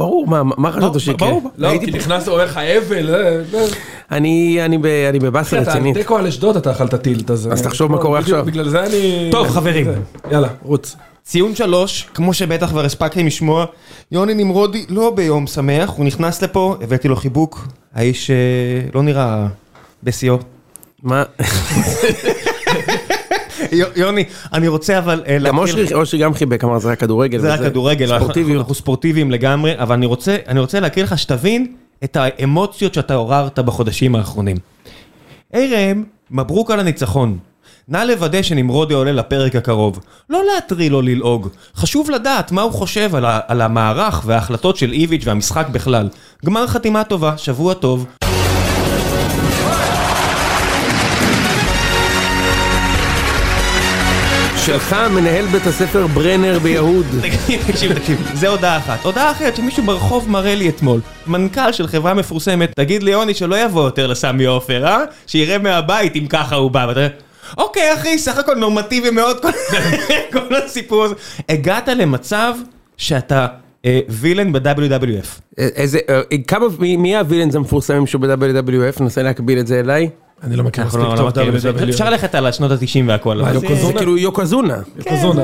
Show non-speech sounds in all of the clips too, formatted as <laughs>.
ברור, מה חשבת שיקרה? ברור, לא, כי נכנס ואומר לך אבל, אני בבאסה רצינית. תיקו על אשדוד אתה אכלת טילט, אז תחשוב מה קורה עכשיו. בגלל זה אני... טוב חברים, יאללה, רוץ. ציון שלוש, כמו שבטח כבר הספקתם לשמוע, יוני נמרודי לא ביום שמח, הוא נכנס לפה, הבאתי לו חיבוק, האיש לא נראה בשיאו. מה? <laughs> <laughs> יוני, אני רוצה אבל... גם אושרי גם חיבק, אמר זה רק כדורגל. זה רק כדורגל, אנחנו ספורטיביים לגמרי, אבל אני רוצה להקריא לך שתבין את האמוציות שאתה עוררת בחודשים האחרונים. היי ראם, מברוק על הניצחון. נא לוודא שנמרודי עולה לפרק הקרוב. לא להטריל או ללעוג. חשוב לדעת מה הוא חושב על המערך וההחלטות של איביץ' והמשחק בכלל. גמר חתימה טובה, שבוע טוב. שלך מנהל בית הספר ברנר ביהוד. <laughs> תקשיב, תקשיב, זה הודעה אחת. הודעה אחרת שמישהו ברחוב מראה לי אתמול. מנכ"ל של חברה מפורסמת, תגיד ליוני שלא יבוא יותר לסמי עופר, אה? שיראה מהבית אם ככה הוא בא. אוקיי אחי, סך הכל נורמטיבי מאוד כל <laughs> הסיפור הזה. הגעת למצב שאתה וילן ב-WWF. איזה, כמה, מי הווילנס המפורסמים שהוא ב-WWF? ננסה להקביל את זה אליי. אני לא מכיר מספיק טוב WWF. אפשר ללכת על השנות ה-90 והכל. זה כאילו יוקוזונה. יוקוזונה.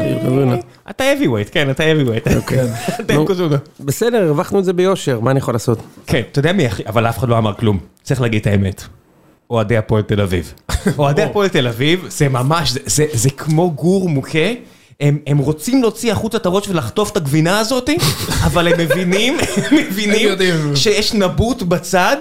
אתה heavyweight, כן, אתה heavyweight. <laughs> אתה יוקוזונה. בסדר, הרווחנו את זה ביושר, מה אני יכול לעשות? כן, אתה יודע מי הכי, אבל אף אחד לא אמר כלום. צריך להגיד את האמת. אוהדי הפועל תל אביב. <laughs> אוהדי הפועל תל אביב זה ממש, זה כמו גור מוכה. הם רוצים להוציא החוצה את הראש ולחטוף את הגבינה הזאתי, <laughs> אבל הם מבינים, הם מבינים שיש נבוט בצד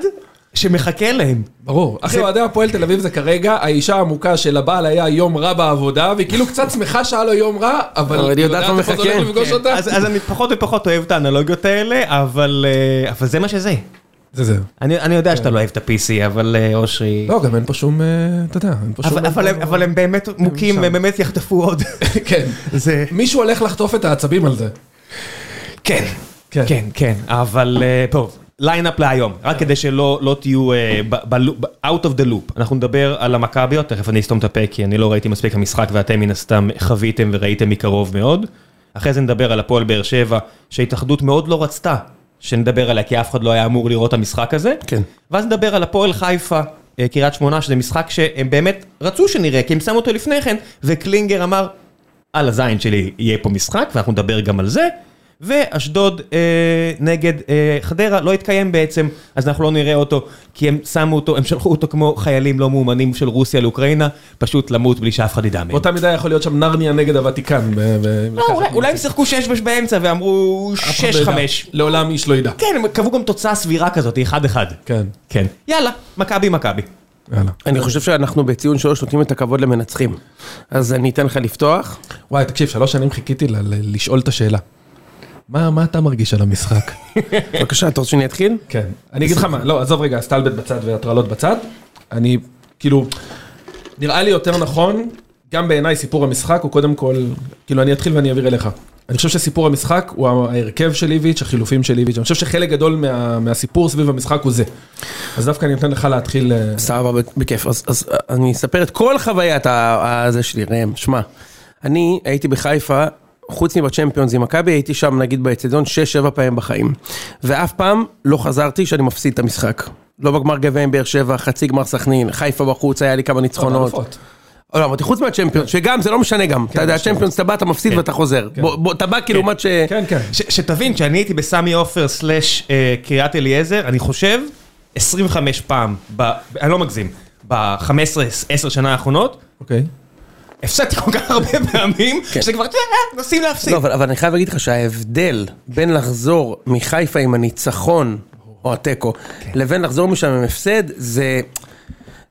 שמחכה להם. ברור. אחי, אוהדי הפועל תל אביב זה כרגע האישה המוכה שלבעל היה יום רע בעבודה, והיא כאילו קצת שמחה שהיה לו יום רע, אבל היא יודעת מה מחכה. אז אני פחות ופחות אוהב את האנלוגיות האלה, אבל זה מה שזה. זה זה. אני יודע שאתה לא אוהב את ה-PC, אבל אושרי... לא, גם אין פה שום, אתה יודע, אין פה שום... אבל הם באמת מוכים, והם באמת יחטפו עוד. <laughs> כן. מישהו הולך לחטוף את העצבים על זה. כן, כן, כן, אבל טוב. line-up להיום, רק כדי שלא תהיו out of the loop. אנחנו נדבר על המכביות, תכף אני אסתום את הפה כי אני לא ראיתי מספיק המשחק ואתם מן הסתם חוויתם וראיתם מקרוב מאוד. אחרי זה נדבר על הפועל באר שבע, שההתאחדות מאוד לא רצתה שנדבר עליה כי אף אחד לא היה אמור לראות את המשחק הזה. כן. ואז נדבר על הפועל חיפה, קריית שמונה, שזה משחק שהם באמת רצו שנראה, כי הם שמו אותו לפני כן, וקלינגר אמר, על הזין שלי יהיה פה משחק, ואנחנו נדבר גם על זה. ואשדוד נגד חדרה לא התקיים בעצם, אז אנחנו לא נראה אותו, כי הם שמו אותו, הם שלחו אותו כמו חיילים לא מאומנים של רוסיה לאוקראינה, פשוט למות בלי שאף אחד ידע מהם. באותה מידה יכול להיות שם נרניה נגד הוותיקן. אולי הם שיחקו שש באמצע ואמרו שש חמש. לעולם איש לא ידע. כן, הם קבעו גם תוצאה סבירה כזאת, אחד אחד. כן. כן. יאללה, מכבי מכבי. אני חושב שאנחנו בציון שלוש נותנים את הכבוד למנצחים. אז אני אתן לך לפתוח. וואי, תקשיב, שלוש שנים חיכיתי לשאול את השאלה. מה אתה מרגיש על המשחק? <laughs> בבקשה, אתה רוצה שאני אתחיל? כן. אני אגיד לך מה, לא, עזוב רגע, סטלבט בצד והטרלות בצד. אני, כאילו, נראה לי יותר נכון, גם בעיניי סיפור המשחק הוא קודם כל, כאילו אני אתחיל ואני אעביר אליך. אני חושב שסיפור המשחק הוא ההרכב של איביץ', החילופים של איביץ', אני חושב שחלק גדול מהסיפור סביב המשחק הוא זה. אז דווקא אני נותן לך להתחיל... סבבה, בכיף. אז אני אספר את כל חוויית הזה שלי, ראם, שמע. אני הייתי בחיפה חוץ מבצ'מפיונס עם מכבי, הייתי שם נגיד באצטדיון 6-7 פעמים בחיים. ואף פעם לא חזרתי שאני מפסיד את המשחק. לא בגמר גביע עם באר שבע, חצי גמר סכנין, חיפה בחוץ, היה לי כמה ניצחונות. לא, אמרתי חוץ מהצ'מפיונס, שגם זה לא משנה גם, אתה יודע, הצ'מפיונס אתה בא, אתה מפסיד ואתה חוזר. אתה בא כאילו מה ש... כן, כן. שתבין, כשאני הייתי בסמי עופר סלאש קריית אליעזר, אני חושב 25 פעם, אני לא מגזים, ב-15-10 שנה האחרונות. אוקיי. הפסדתי כל כך הרבה פעמים, שזה כבר, נוסעים להפסיד. לא, אבל אני חייב להגיד לך שההבדל בין לחזור מחיפה עם הניצחון, או התיקו, לבין לחזור משם עם הפסד, זה...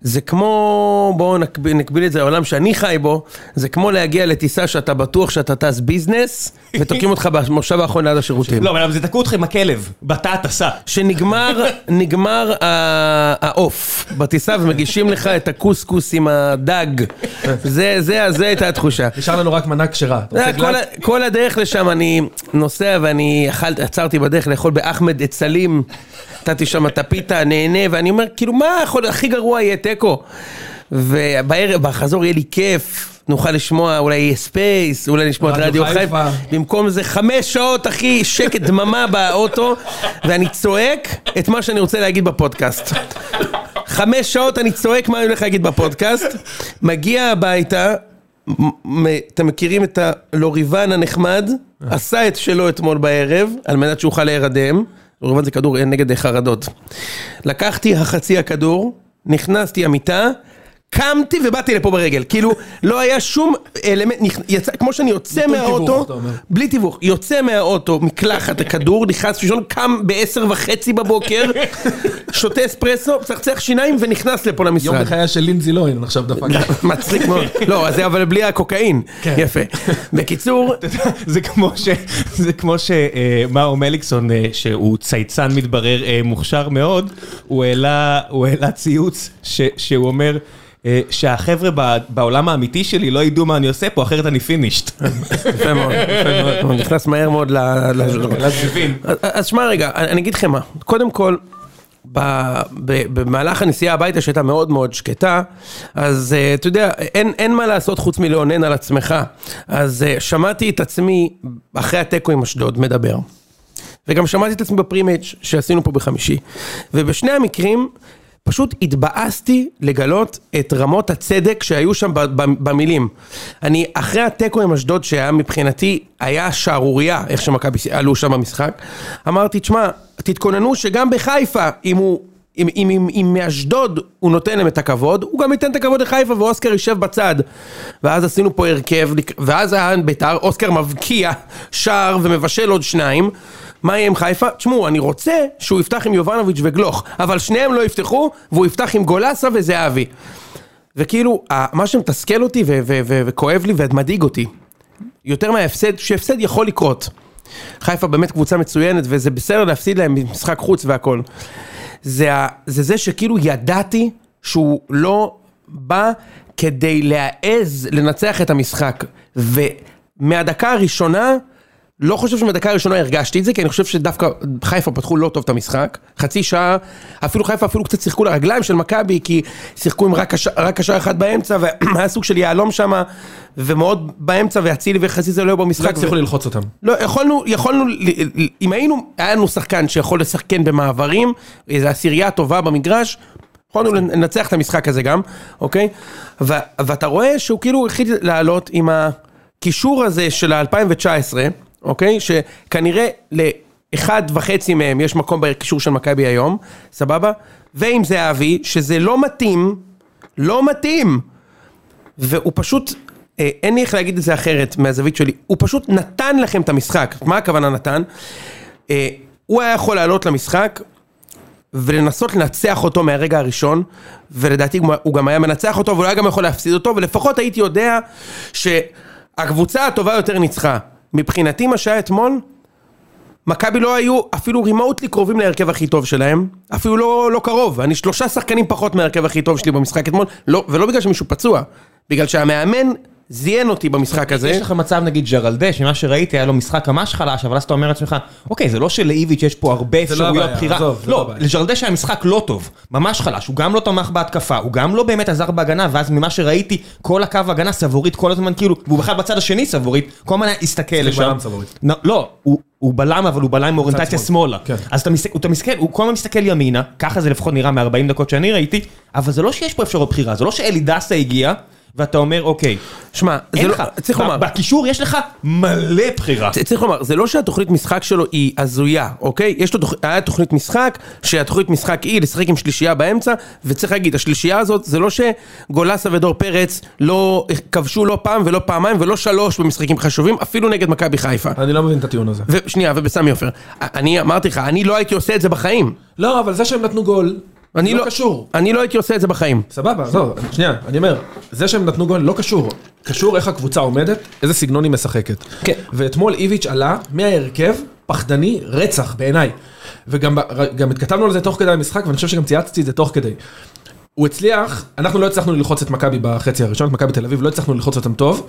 זה כמו, בואו נקביל את זה לעולם שאני חי בו, זה כמו להגיע לטיסה שאתה בטוח שאתה טס ביזנס, ותוקעים אותך במושב האחרון ליד השירותים. לא, אבל זה תקעו אותך עם הכלב, בתא הטסה. שנגמר, <laughs> נגמר העוף בטיסה ומגישים לך את הקוסקוס עם הדג. זה, זה, זה הייתה התחושה. נשאר לנו רק מנה כשרה. כל הדרך לשם אני נוסע ואני עצרתי בדרך לאכול באחמד אצלים. נתתי שם את הפיתה, נהנה, ואני אומר, כאילו, מה יכול, הכי גרוע יהיה תיקו. ובערב, בחזור יהיה לי כיף. נוכל לשמוע אולי Space, אולי לשמוע את רדיו חיפה. במקום זה חמש שעות, אחי, שקט דממה באוטו, ואני צועק את מה שאני רוצה להגיד בפודקאסט. חמש שעות אני צועק מה אני הולך להגיד בפודקאסט, מגיע הביתה, אתם מכירים את הלוריבן הנחמד, עשה את שלו אתמול בערב, על מנת שאוכל להירדם, לוריבן זה כדור נגד חרדות. לקחתי החצי הכדור, נכנסתי המיטה, קמתי ובאתי לפה ברגל, כאילו לא היה שום אלמנט, יצא, כמו שאני יוצא מהאוטו. בלי תיווך, יוצא מהאוטו, מקלחת הכדור, נכנס לישון, קם בעשר וחצי בבוקר, <laughs> שותה אספרסו, מצחצח שיניים ונכנס לפה יום למשרד. בחייה של לינזי לוין עכשיו דפק. <laughs> מצחיק מאוד. לא, זה אבל בלי הקוקאין. כן. יפה. בקיצור, <laughs> זה כמו ש... זה כמו שמאור מליקסון, אה, שהוא צייצן מתברר אה, מוכשר מאוד, הוא העלה ציוץ ש- שהוא אומר... אה, שהחבר'ה בעולם האמיתי שלי לא ידעו מה אני עושה פה, אחרת אני פינישט. <laughs> יפה מאוד, יפה מאוד. נכנס מהר מאוד ל... ל- אז שמע רגע, אני אגיד לכם מה, קודם כל, במהלך הנסיעה הביתה שהייתה מאוד מאוד שקטה, אז אה, אתה יודע, אין, אין מה לעשות חוץ מלאונן על עצמך. אז אה, שמעתי את עצמי אחרי התיקו עם אשדוד מדבר. וגם שמעתי את עצמי בפרימיימצ' שעשינו פה בחמישי. ובשני המקרים, פשוט התבאסתי לגלות את רמות הצדק שהיו שם במילים. אני, אחרי התיקו עם אשדוד, שהיה מבחינתי, היה שערורייה, איך שמכבי עלו שם במשחק, אמרתי, תשמע, תתכוננו שגם בחיפה, אם הוא... אם, אם, אם, אם מאשדוד הוא נותן להם את הכבוד, הוא גם ייתן את הכבוד לחיפה ואוסקר יישב בצד. ואז עשינו פה הרכב, ואז היה בית"ר, אוסקר מבקיע שער ומבשל עוד שניים. מה יהיה עם חיפה? תשמעו, אני רוצה שהוא יפתח עם יובנוביץ' וגלוך, אבל שניהם לא יפתחו, והוא יפתח עם גולסה וזהבי. וכאילו, מה שמתסכל אותי וכואב לי ומדאיג אותי, יותר מההפסד, שהפסד יכול לקרות. חיפה באמת קבוצה מצוינת, וזה בסדר להפסיד להם משחק חוץ והכל. זה, זה זה שכאילו ידעתי שהוא לא בא כדי להעז לנצח את המשחק. ומהדקה הראשונה, לא חושב שמהדקה הראשונה הרגשתי את זה, כי אני חושב שדווקא חיפה פתחו לא טוב את המשחק. חצי שעה, אפילו חיפה אפילו קצת שיחקו לרגליים של מכבי, כי שיחקו עם רק קשר- רק קשר אחד באמצע, והיה סוג של יהלום שם, ומאוד באמצע, ואצילי וחזיזה לא היו במשחק. רק הצליחו ללחוץ אותם. לא, יכולנו, יכולנו, אם היינו, היה לנו שחקן שיכול לשחקן במעברים, איזו עשירייה טובה במגרש, יכולנו לנצח את המשחק הזה גם, אוקיי? ו- ואתה רואה שהוא כאילו החליט לעלות עם הקישור הזה של ה-2019, אוקיי? שכנראה לאחד וחצי מהם יש מקום בקישור של מכבי היום, סבבה? ועם זהבי, שזה לא מתאים, לא מתאים. והוא פשוט, אה, אין לי איך להגיד את זה אחרת מהזווית שלי, הוא פשוט נתן לכם את המשחק. מה הכוונה נתן? אה, הוא היה יכול לעלות למשחק ולנסות לנצח אותו מהרגע הראשון, ולדעתי הוא- גם היה מנצח אותו, והוא היה גם יכול להפסיד אותו, ולפחות הייתי יודע שהקבוצה הטובה יותר ניצחה. מבחינתי מה שהיה אתמול, מכבי לא היו אפילו רימוטלי קרובים להרכב הכי טוב שלהם, אפילו לא, לא קרוב, אני שלושה שחקנים פחות מהרכב הכי טוב שלי במשחק אתמול, לא, ולא בגלל שמישהו פצוע, בגלל שהמאמן זיין אותי במשחק הזה. יש לך מצב נגיד ג'רלדש, ממה שראיתי היה לו משחק ממש חלש, אבל אז אתה אומר לעצמך, אוקיי, זה לא שלאיביץ' יש פה הרבה זה לא אפשרויות הבעיה, בחירה. לא לא. לג'רלדש היה משחק לא טוב, ממש חלש, הוא גם לא תמך בהתקפה, הוא גם לא באמת עזר בהגנה, ואז ממה שראיתי, כל הקו הגנה סבורית כל הזמן כאילו, והוא בכלל בצד השני סבורית, כל הזמן הסתכל לשם. נ- לא, הוא- הוא בלם, אבל הוא בלם עם אוריינטציה שמאל. שמאלה. כן. אז אתה מסתכל, אתה מסתכל, הוא כל הזמן מסתכל ימינה, ככה זה לפחות נראה מ-40 דקות שאני ראיתי, אבל זה לא שיש פה אפשרות בחירה, זה לא שאלי דסה הגיע, ואתה אומר, אוקיי, שמע, זה אין לא, לך, צריך ב- לומר, בקישור יש לך מלא בחירה. צריך לומר, זה לא שהתוכנית משחק שלו היא הזויה, אוקיי? יש לו, תוכ- היה תוכנית משחק, שהתוכנית משחק היא לשחק עם שלישייה באמצע, וצריך להגיד, השלישייה הזאת, זה לא שגולסה ודור פרץ לא כבשו לא פעם ולא פעמיים ולא שלוש במשחקים חשובים, אפילו נגד מכבי חיפה. אני לא מבין את הטיעון הזה. ושנייה, ובסמי עופר, אני אמרתי לך, אני לא הייתי עושה את זה בחיים. לא, אבל זה שהם נתנו גול, אני לא קשור. אני לא הייתי עושה את זה בחיים. סבבה, עזוב, שנייה, אני אומר, זה שהם נתנו גול לא קשור. קשור איך הקבוצה עומדת, איזה סגנון היא משחקת. כן. ואתמול איביץ' עלה מההרכב פחדני רצח בעיניי. וגם התכתבנו על זה תוך כדי המשחק, ואני חושב שגם צייצתי את זה תוך כדי. הוא הצליח, אנחנו לא הצלחנו ללחוץ את מכבי בחצי הראשון, את מכבי תל אביב, לא הצלחנו ללחוץ אותם טוב.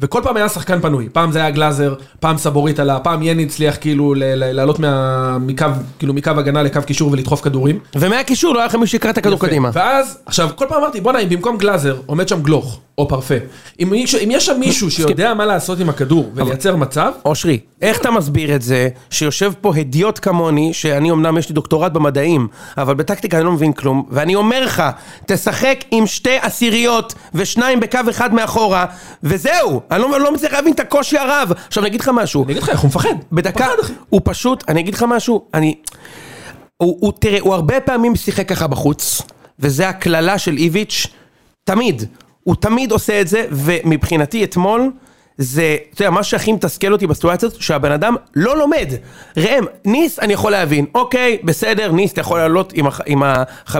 וכל פעם היה שחקן פנוי, פעם זה היה גלאזר, פעם סבורית עלה, פעם יני הצליח כאילו לעלות מה- מקו, כאילו מקו הגנה לקו קישור ולדחוף כדורים. ומהקישור לא היה לכם מי שיקרא את הכדור. קדימה. ואז, עכשיו, כל פעם אמרתי, בואנה, אם במקום גלאזר עומד שם גלוך, או פרפה, אם, אם יש שם מישהו שיודע מה לעשות עם הכדור ולייצר מצב, אושרי, איך אתה מסביר את זה שיושב פה הדיוט כמוני, שאני אמנם יש לי דוקטורט במדעים, אבל בטקטיקה אני לא מבין כלום, ואני אומר לך, תשחק עם שתי עשיריות ושניים בקו אחד מאחורה, וזהו, אני לא, לא מצליח להבין את הקושי הרב. עכשיו אני אגיד לך משהו, אני אגיד לך איך הוא מפחד. בדקה, הוא מפחד, אחי. הוא פשוט, אני אגיד לך משהו, אני... הוא, הוא, תראה, הוא הרבה פעמים שיחק ככה בחוץ, וזה הקללה של איביץ', תמיד. הוא תמיד עושה את זה, ומבחינתי אתמול, זה, אתה יודע, מה שהכי מתסכל אותי בסיטואציה הזאת, שהבן אדם לא לומד. ראם, ניס אני יכול להבין, אוקיי, בסדר, ניס אתה יכול לעלות עם, הח- עם ה-5-4-1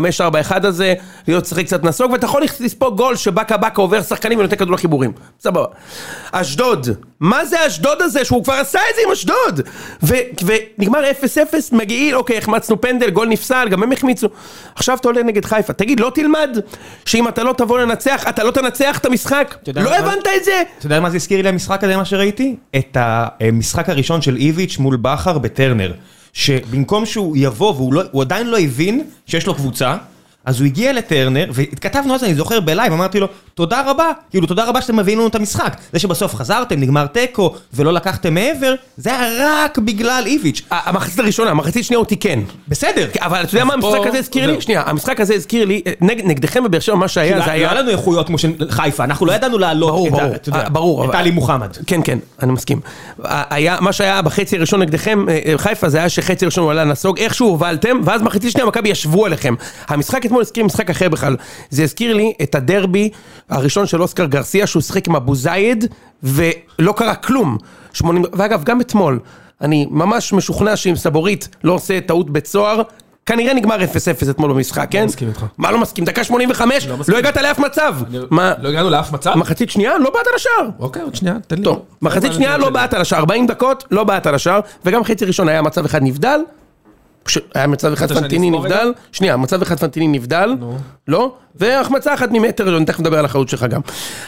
הזה, להיות לשחק קצת נסוג, ואתה יכול לספוג גול שבאקה באקה עובר שחקנים ונותן כדור לחיבורים. סבבה. אשדוד, מה זה אשדוד הזה שהוא כבר עשה את זה עם אשדוד? ונגמר 0-0, מגעיל, אוקיי, החמצנו פנדל, גול נפסל, גם הם החמיצו. עכשיו אתה עולה נגד חיפה, תגיד, לא תלמד שאם אתה לא תבוא לנצח, אתה לא תנצח את המשחק? לא הבנת את זה? אתה יודע מה זה הזכיר לי המשחק הזה, מה שראיתי? את המשחק הראשון של איביץ' מול בכר בטרנר. שבמקום שהוא יבוא והוא לא, עדיין לא הבין שיש לו קבוצה, אז הוא הגיע לטרנר, וכתבנו אז, אני זוכר בלייב, אמרתי לו, תודה רבה, כאילו תודה רבה שאתם מביאים לנו את המשחק. זה שבסוף חזרתם, נגמר תיקו, ולא לקחתם מעבר, זה היה רק בגלל איביץ'. המחצית הראשונה, המחצית שנייה הוא תיקן. בסדר. אבל אתה יודע מה המשחק הזה הזכיר לי? שנייה, המשחק הזה הזכיר לי, נגד- נגדכם בבאר שבע מה שהיה, כאילו, זה לא היה... היה לנו איכויות כמו של חיפה, אנחנו לא ידענו ברור, את אה, ברור, את אבל- עלי מוחמד. כן, כן, אני מסכים. מה שהיה בחצי הראשון נגדכם, אה, אה, חיפה, זה היה שחצי ראשון הוא עלה נסוג, איכשהו הובלתם, ואז מחצית שנייה מכבי ישבו עליכם. המשחק אתמול הזכיר משחק אחר בכלל. זה הזכיר לי את הדרבי הראשון של אוסקר גרסיה, שהוא שיחק עם אבו זייד, ולא קרה כלום. 80, ואגב, גם אתמול, אני ממש משוכנע שאם סבורית לא עושה טעות בית סוהר, כנראה נגמר 0-0 אתמול במשחק, כן? מסכים איתך. מה לא מסכים? דקה 85, לא. לא הגעת לאף מצב. אני- מה, לא הגענו לאף מצב? מחצית שנייה? לא באת לשער. אוקיי, עוד שנייה, תן לי. טוב, מחצית שנייה לא בעט על השער, 40 דקות לא בעט על השער, וגם חצי ראשון היה מצב אחד נבדל, היה מצב אחד פנטיני נבדל, שנייה, מצב אחד פנטיני נבדל, לא, והחמצה אחת ממטר, אני תכף מדבר על החיות שלך גם.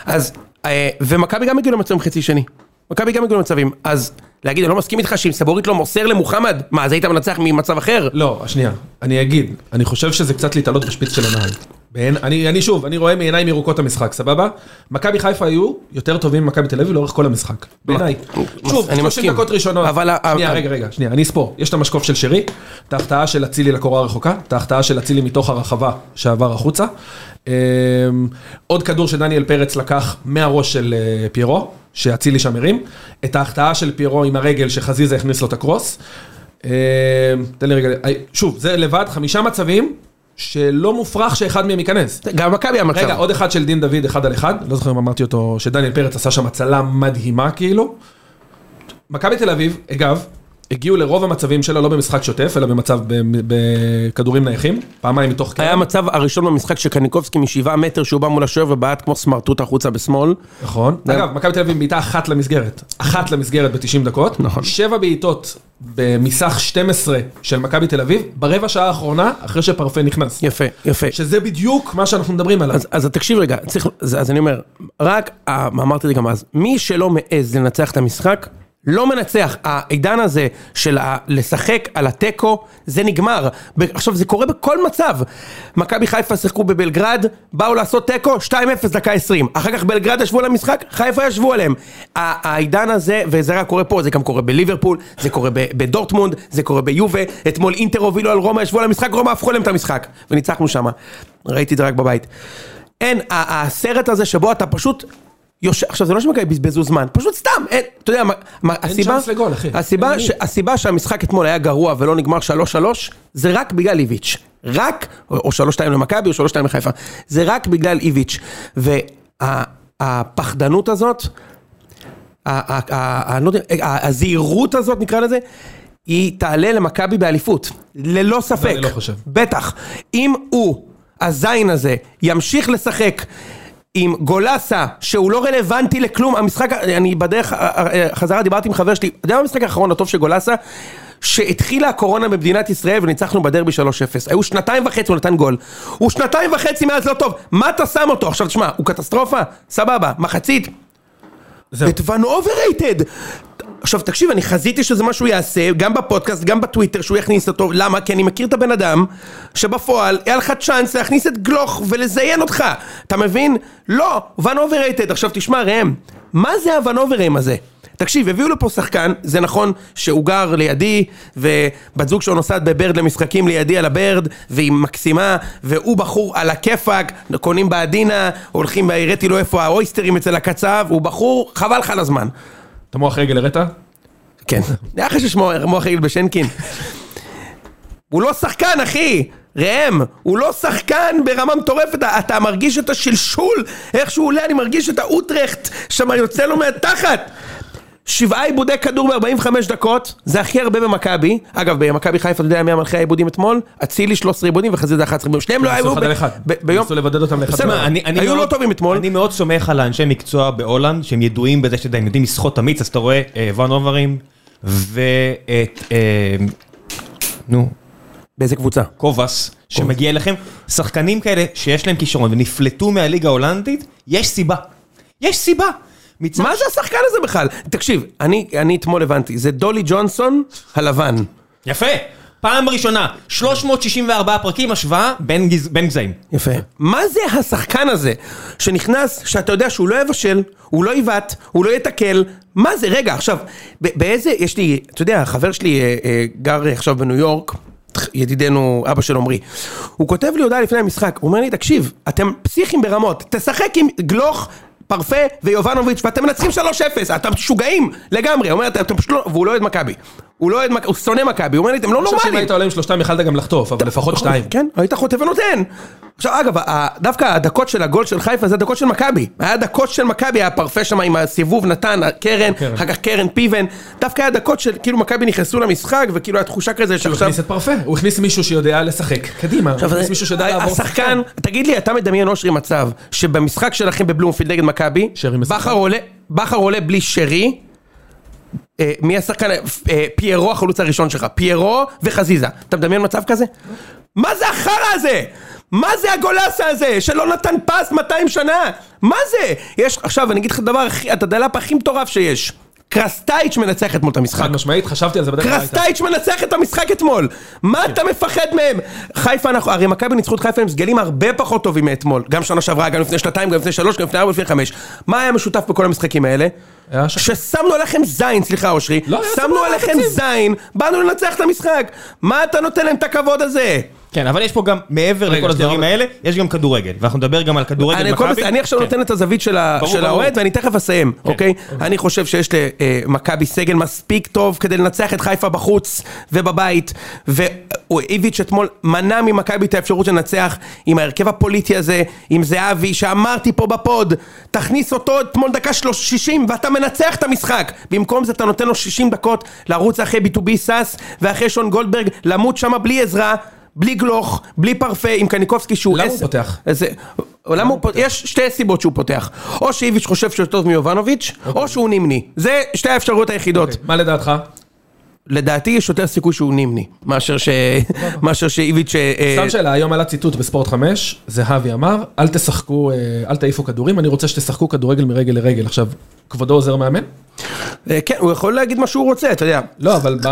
אז, אה, ומכבי גם הגיעו למצבים חצי שני. מכבי גם הגיעו למצבים, אז להגיד, אני לא מסכים איתך שאם סבורית לא מוסר למוחמד, מה, אז היית מנצח ממצב אחר? לא, שנייה, אני אגיד, אני חושב שזה קצת להתעלות בשפיץ של עיניים. בעין, אני, אני שוב, אני רואה מעיניים ירוקות המשחק, סבבה? מכבי חיפה היו יותר טובים ממכבי תל אביב לאורך כל המשחק. בעיניי. שוב, אני 30 מסכים. דקות ראשונות. אבל שנייה, ה- רגע, רגע, שנייה, אני אספור. יש את המשקוף של שרי, את ההחטאה של אצילי לקורה הרחוקה, את ההחטאה של אצילי מתוך הרחבה שעבר החוצה. אמ, עוד כדור שדניאל פרץ לקח מהראש של אה, פיירו, שאצילי שם הרים. את ההחטאה של פיירו עם הרגל שחזיזה הכניס לו את הקרוס. אמ, תן לי רגע, אה, שוב, זה לבד חמישה מצבים שלא מופרך שאחד מהם ייכנס. גם מכבי היה מצב. רגע, עוד אחד של דין דוד, אחד על אחד, לא זוכר אם אמרתי אותו, שדניאל פרץ עשה שם הצלה מדהימה כאילו. מכבי תל אביב, אגב, הגיעו לרוב המצבים שלה לא במשחק שוטף, אלא במצב בכדורים נייחים, פעמיים מתוך היה קרן. המצב הראשון במשחק של קניקובסקי משבעה מטר שהוא בא מול השוער ובעט כמו סמרטוט החוצה בשמאל. נכון. אגב, מכבי תל אביב בעיטה אחת למסגרת. אחת למסגרת ב-90 דקות. נכון. שבע בעיטות במסך 12 של מכבי תל אביב, ברבע שעה האחרונה, אחרי שפרפה נכנס. יפה, יפה. שזה בדיוק מה שאנחנו מדברים עליו. אז, אז תקשיב רגע, צריך, אז, אז אני אומר, רק, אה, אמרתי את זה גם אז, מי שלא מעז לנצח את המשחק, לא מנצח. העידן הזה של ה- לשחק על התיקו, זה נגמר. עכשיו, זה קורה בכל מצב. מכבי חיפה שיחקו בבלגרד, באו לעשות תיקו, 2-0 דקה 20. אחר כך בלגרד ישבו על המשחק, חיפה ישבו עליהם. העידן הזה, וזה רק קורה פה, זה גם קורה בליברפול, זה קורה בדורטמונד, זה קורה ביובה, אתמול אינטר הובילו על רומא, ישבו על המשחק, רומא הפכו להם את המשחק. וניצחנו שם. ראיתי את זה רק בבית. אין, הסרט הזה שבו אתה פשוט עכשיו זה לא שמכבי בזבזו זמן, פשוט סתם, אין, אתה יודע, מה, הסיבה, לגול. הסיבה, ש. הסיבה שהמשחק אתמול היה גרוע ולא נגמר 3-3, זה רק בגלל איביץ', רק, או או 3-2 למכבי או 3-2 לחיפה, זה רק בגלל איביץ', והפחדנות הזאת, ה- ה- ה- אני לא הזהירות הזאת נקרא לזה, היא תעלה למכבי באליפות, ללא ספק. אני לא. בטח. אם הוא, הזין הזה, ימשיך לשחק עם גולסה, שהוא לא רלוונטי לכלום, המשחק, אני בדרך חזרה דיברתי עם חבר שלי, אתה יודע מה המשחק האחרון הטוב של גולסה? שהתחילה הקורונה במדינת ישראל וניצחנו בדרבי 3-0. היו שנתיים וחצי, הוא נתן גול. הוא שנתיים וחצי מאז לא טוב. מה אתה שם אותו? עכשיו תשמע, הוא קטסטרופה? סבבה. מחצית? זהו. את ון אוברים. עכשיו תקשיב, אני חזיתי שזה מה שהוא יעשה, גם בפודקאסט, גם בטוויטר, שהוא יכניס אותו, למה? כי אני מכיר את הבן אדם, שבפועל, היה לך צ'אנס להכניס את גלוך ולזיין אותך, אתה מבין? לא, ון אוברים. עכשיו תשמע ראם, מה זה הוון אוברים הזה? תקשיב, הביאו לפה שחקן, זה נכון שהוא גר לידי, ובת זוג שלו נוסעת בברד למשחקים לידי על הברד, והיא מקסימה, והוא בחור על הכיפאק, קונים בעדינה, הולכים, הראיתי לו איפה האויסטרים אצל הקצב, הוא בחור, חבל לך על הזמן. אתה מוח רגל הראת? כן. <laughs> היה לך ששמו מוח רגל בשנקין. הוא לא שחקן, אחי! ראם, הוא לא שחקן ברמה מטורפת, אתה מרגיש את השלשול, איך שהוא עולה, אני מרגיש את האוטרחט שם יוצא לו מהתחת. שבעה עיבודי כדור ב-45 דקות, זה הכי הרבה במכבי. אגב, במכבי חיפה, אתה יודע מי המלכי העיבודים אתמול? אצילי 13 עיבודים וחזיזה 11 עיבודים. שניהם לא היו... ביום... ניסו לבדד אותם לאחד. בסדר, היו לא טובים אתמול. אני מאוד סומך על האנשי מקצוע בהולנד, שהם ידועים בזה שאתם יודעים לשחות אמיץ, אז אתה רואה אה, ואן אוברים ואת, אה, נו, באיזה קבוצה? קובאס, שמגיע אליכם, שחקנים כאלה שיש להם כישרון ונפלטו מהליגה ההולנדית, יש סיבה. יש סיבה. מצד מה זה השחקן הזה בכלל? תקשיב, אני אני אתמול הבנתי, זה דולי ג'ונסון הלבן. יפה. פעם ראשונה, 364 פרקים השוואה בין גז- בין גזעים. יפה. מה זה השחקן הזה שנכנס, שאתה יודע שהוא לא יבשל, הוא לא יבעט, הוא לא יתקל, מה זה? רגע, עכשיו, ב- באיזה, יש לי, אתה יודע, חבר שלי אה, אה, גר עכשיו בניו יורק, ידידנו, אבא של עמרי, הוא כותב לי הודעה לפני המשחק, הוא אומר לי, תקשיב, אתם פסיכים ברמות, תשחק עם גלוך, פרפה ויובנוביץ' ואתם מנצחים 3-0, אתם משוגעים לגמרי, הוא אומר, אתם אתם פשוט לא, והוא לא אוהד מכבי, הוא לא אוהד מכבי, הוא שונא מכבי, הוא אומר לי, אתם לא אני חושב שאם נורמלים. היית עולה עם שלושתם יכלת גם לחטוף, אבל לפחות שתיים. כן, היית חוטף ונותן. עכשיו אגב, דווקא הדקות של הגול של חיפה זה הדקות של מכבי. היה דקות של מכבי, היה פרפה שם עם הסיבוב נתן, קרן. אחר כך קרן פיבן. דווקא היה דקות של כאילו מכבי נכנסו למשחק וכאילו היה תחושה כזה הוא שעכשיו... הכניס את פרפה, הוא הכניס מישהו שיודע לשחק. קדימה, הוא הכניס מישהו שיודע לעבור השחקן, תגיד לי, אתה מדמיין אושרי מצב שבמשחק שלכם בבלומפילד נגד מכבי. בכר עולה, בלי שרי, מי השחקן, אה, פיירו החלוץ הראשון שלך, פיירו וחזיזה, אתה מדמיין מצב כזה? מה זה החרא הזה? מה זה הגולסה הזה שלא נתן פס 200 שנה? מה זה? יש, עכשיו אני אגיד לך את הדלאפ הכי מטורף שיש, קרסטייץ' מנצח אתמול את המשחק. חד משמעית, חשבתי על זה בדרך כלל. קרסטייץ' מנצח את המשחק אתמול! מה אתה מפחד מהם? חיפה אנחנו, הרי מכבי ניצחו את חיפה עם סגלים הרבה פחות טובים מאתמול. גם שנה שעברה, גם לפני שנתיים, גם לפני שלוש, גם לפני ארבע, לפני חמש. מה היה משותף בכל המשחקים האלה? ששמנו עליכם זין, סליחה אושרי. לא, שמנו עליכם. זין, באנו לנצח את המשחק. מה אתה נותן להם את הכבוד הזה? כן, אבל יש פה גם, מעבר לכל הדברים. האלה, יש גם כדורגל. ואנחנו נדבר גם על כדורגל מכבי. אני עכשיו כן. נותן את הזווית של. האוהד ואני תכף אסיים, אוקיי? אני חושב שיש למכבי סגל מספיק טוב כדי לנצח את חיפה בחוץ ובבית ואיביץ' אתמול מנע ממכבי את האפשרות לנצח עם ההרכב הפוליטי הזה, עם זהבי שאמרתי פה בפוד תכניס אותו אתמול דקה 60 ואתה מנצח את המשחק במקום זה אתה נותן לו 60 דקות לרוץ אחרי B2B סאס ואחרי שון גולדברג למות שם בלי עזרה בלי גלוך, בלי פרפה, עם קניקובסקי שהוא למה הוא פותח? אז, למה הוא פותח? יש שתי סיבות שהוא פותח. או שאיביץ' חושב שהוא טוב מיובנוביץ', או שהוא נימני. זה שתי האפשרויות היחידות. מה לדעתך? לדעתי יש יותר סיכוי שהוא נימני, מאשר ש- <laughs> מאשר שאיביץ'... אה, סתם שאלה, היום עלה ציטוט בספורט 5, זהבי אמר, אל תשחקו, אה, אל תעיפו כדורים, אני רוצה שתשחקו כדורגל מרגל לרגל. עכשיו, כבודו עוזר מאמן? אה, כן, הוא יכול להגיד מה שהוא רוצה, אתה יודע. לא, אבל ב...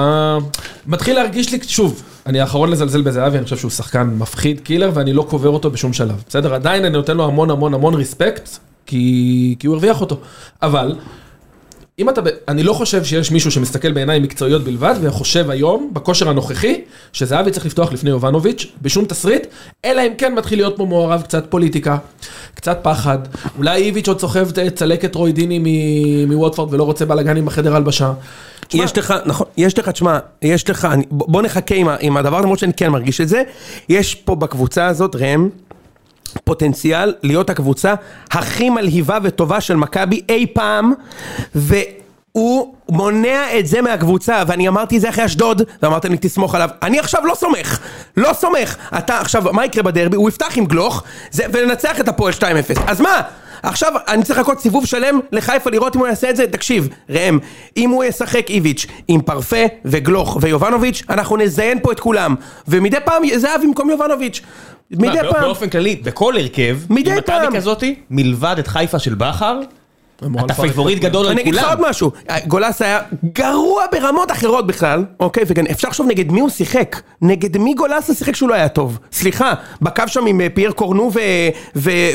מתחיל להרגיש לי, שוב, אני האחרון לזלזל בזהבי, אני חושב שהוא שחקן מפחיד, קילר, ואני לא קובר אותו בשום שלב. בסדר? עדיין אני נותן לו המון המון המון ריספקט, כי, כי הוא הרוויח אותו. אבל, אם אתה. אני לא חושב שיש מישהו שמסתכל בעיניים מקצועיות בלבד, וחושב היום, בכושר הנוכחי, שזהבי צריך לפתוח לפני יובנוביץ', בשום תסריט, אלא אם כן מתחיל להיות פה מעורב קצת פוליטיקה, קצת פחד, אולי איביץ' עוד סוחב את צלקת רוידיני מ- מווטפורד ולא רוצה בלאגנים בחדר הלבשה. יש לך, נכון, יש לך, תשמע, יש לך, בוא נחכה עם הדבר, למרות שאני כן מרגיש את זה. יש פה בקבוצה הזאת, ראם, פוטנציאל להיות הקבוצה הכי מלהיבה וטובה של מכבי אי פעם, והוא מונע את זה מהקבוצה, ואני אמרתי את זה אחרי אשדוד, ואמרתם לי תסמוך עליו, אני עכשיו לא סומך, לא סומך, אתה עכשיו, מה יקרה בדרבי? הוא יפתח עם גלוך, זה, ולנצח את הפועל 2-0, אז מה? עכשיו אני צריך לחכות סיבוב שלם לחיפה לראות אם הוא יעשה את זה, תקשיב, ראם, אם הוא ישחק איביץ' עם פרפה וגלוך ויובנוביץ', אנחנו נזיין פה את כולם, ומדי פעם זהבי במקום יובנוביץ', מדי פעם. באופן כללי, בכל הרכב, מדי עם פעם. מכבי כזאתי, מלבד את חיפה של בכר, אתה פייבוריט כולם. גדול על אני אגיד לך כולם. עוד משהו, גולס היה גרוע ברמות אחרות בכלל, אוקיי, וגם אפשר לחשוב נגד מי הוא שיחק, נגד מי גולס שיחק שהוא לא היה טוב, סליחה, בקו שם עם אה, פייר קורנו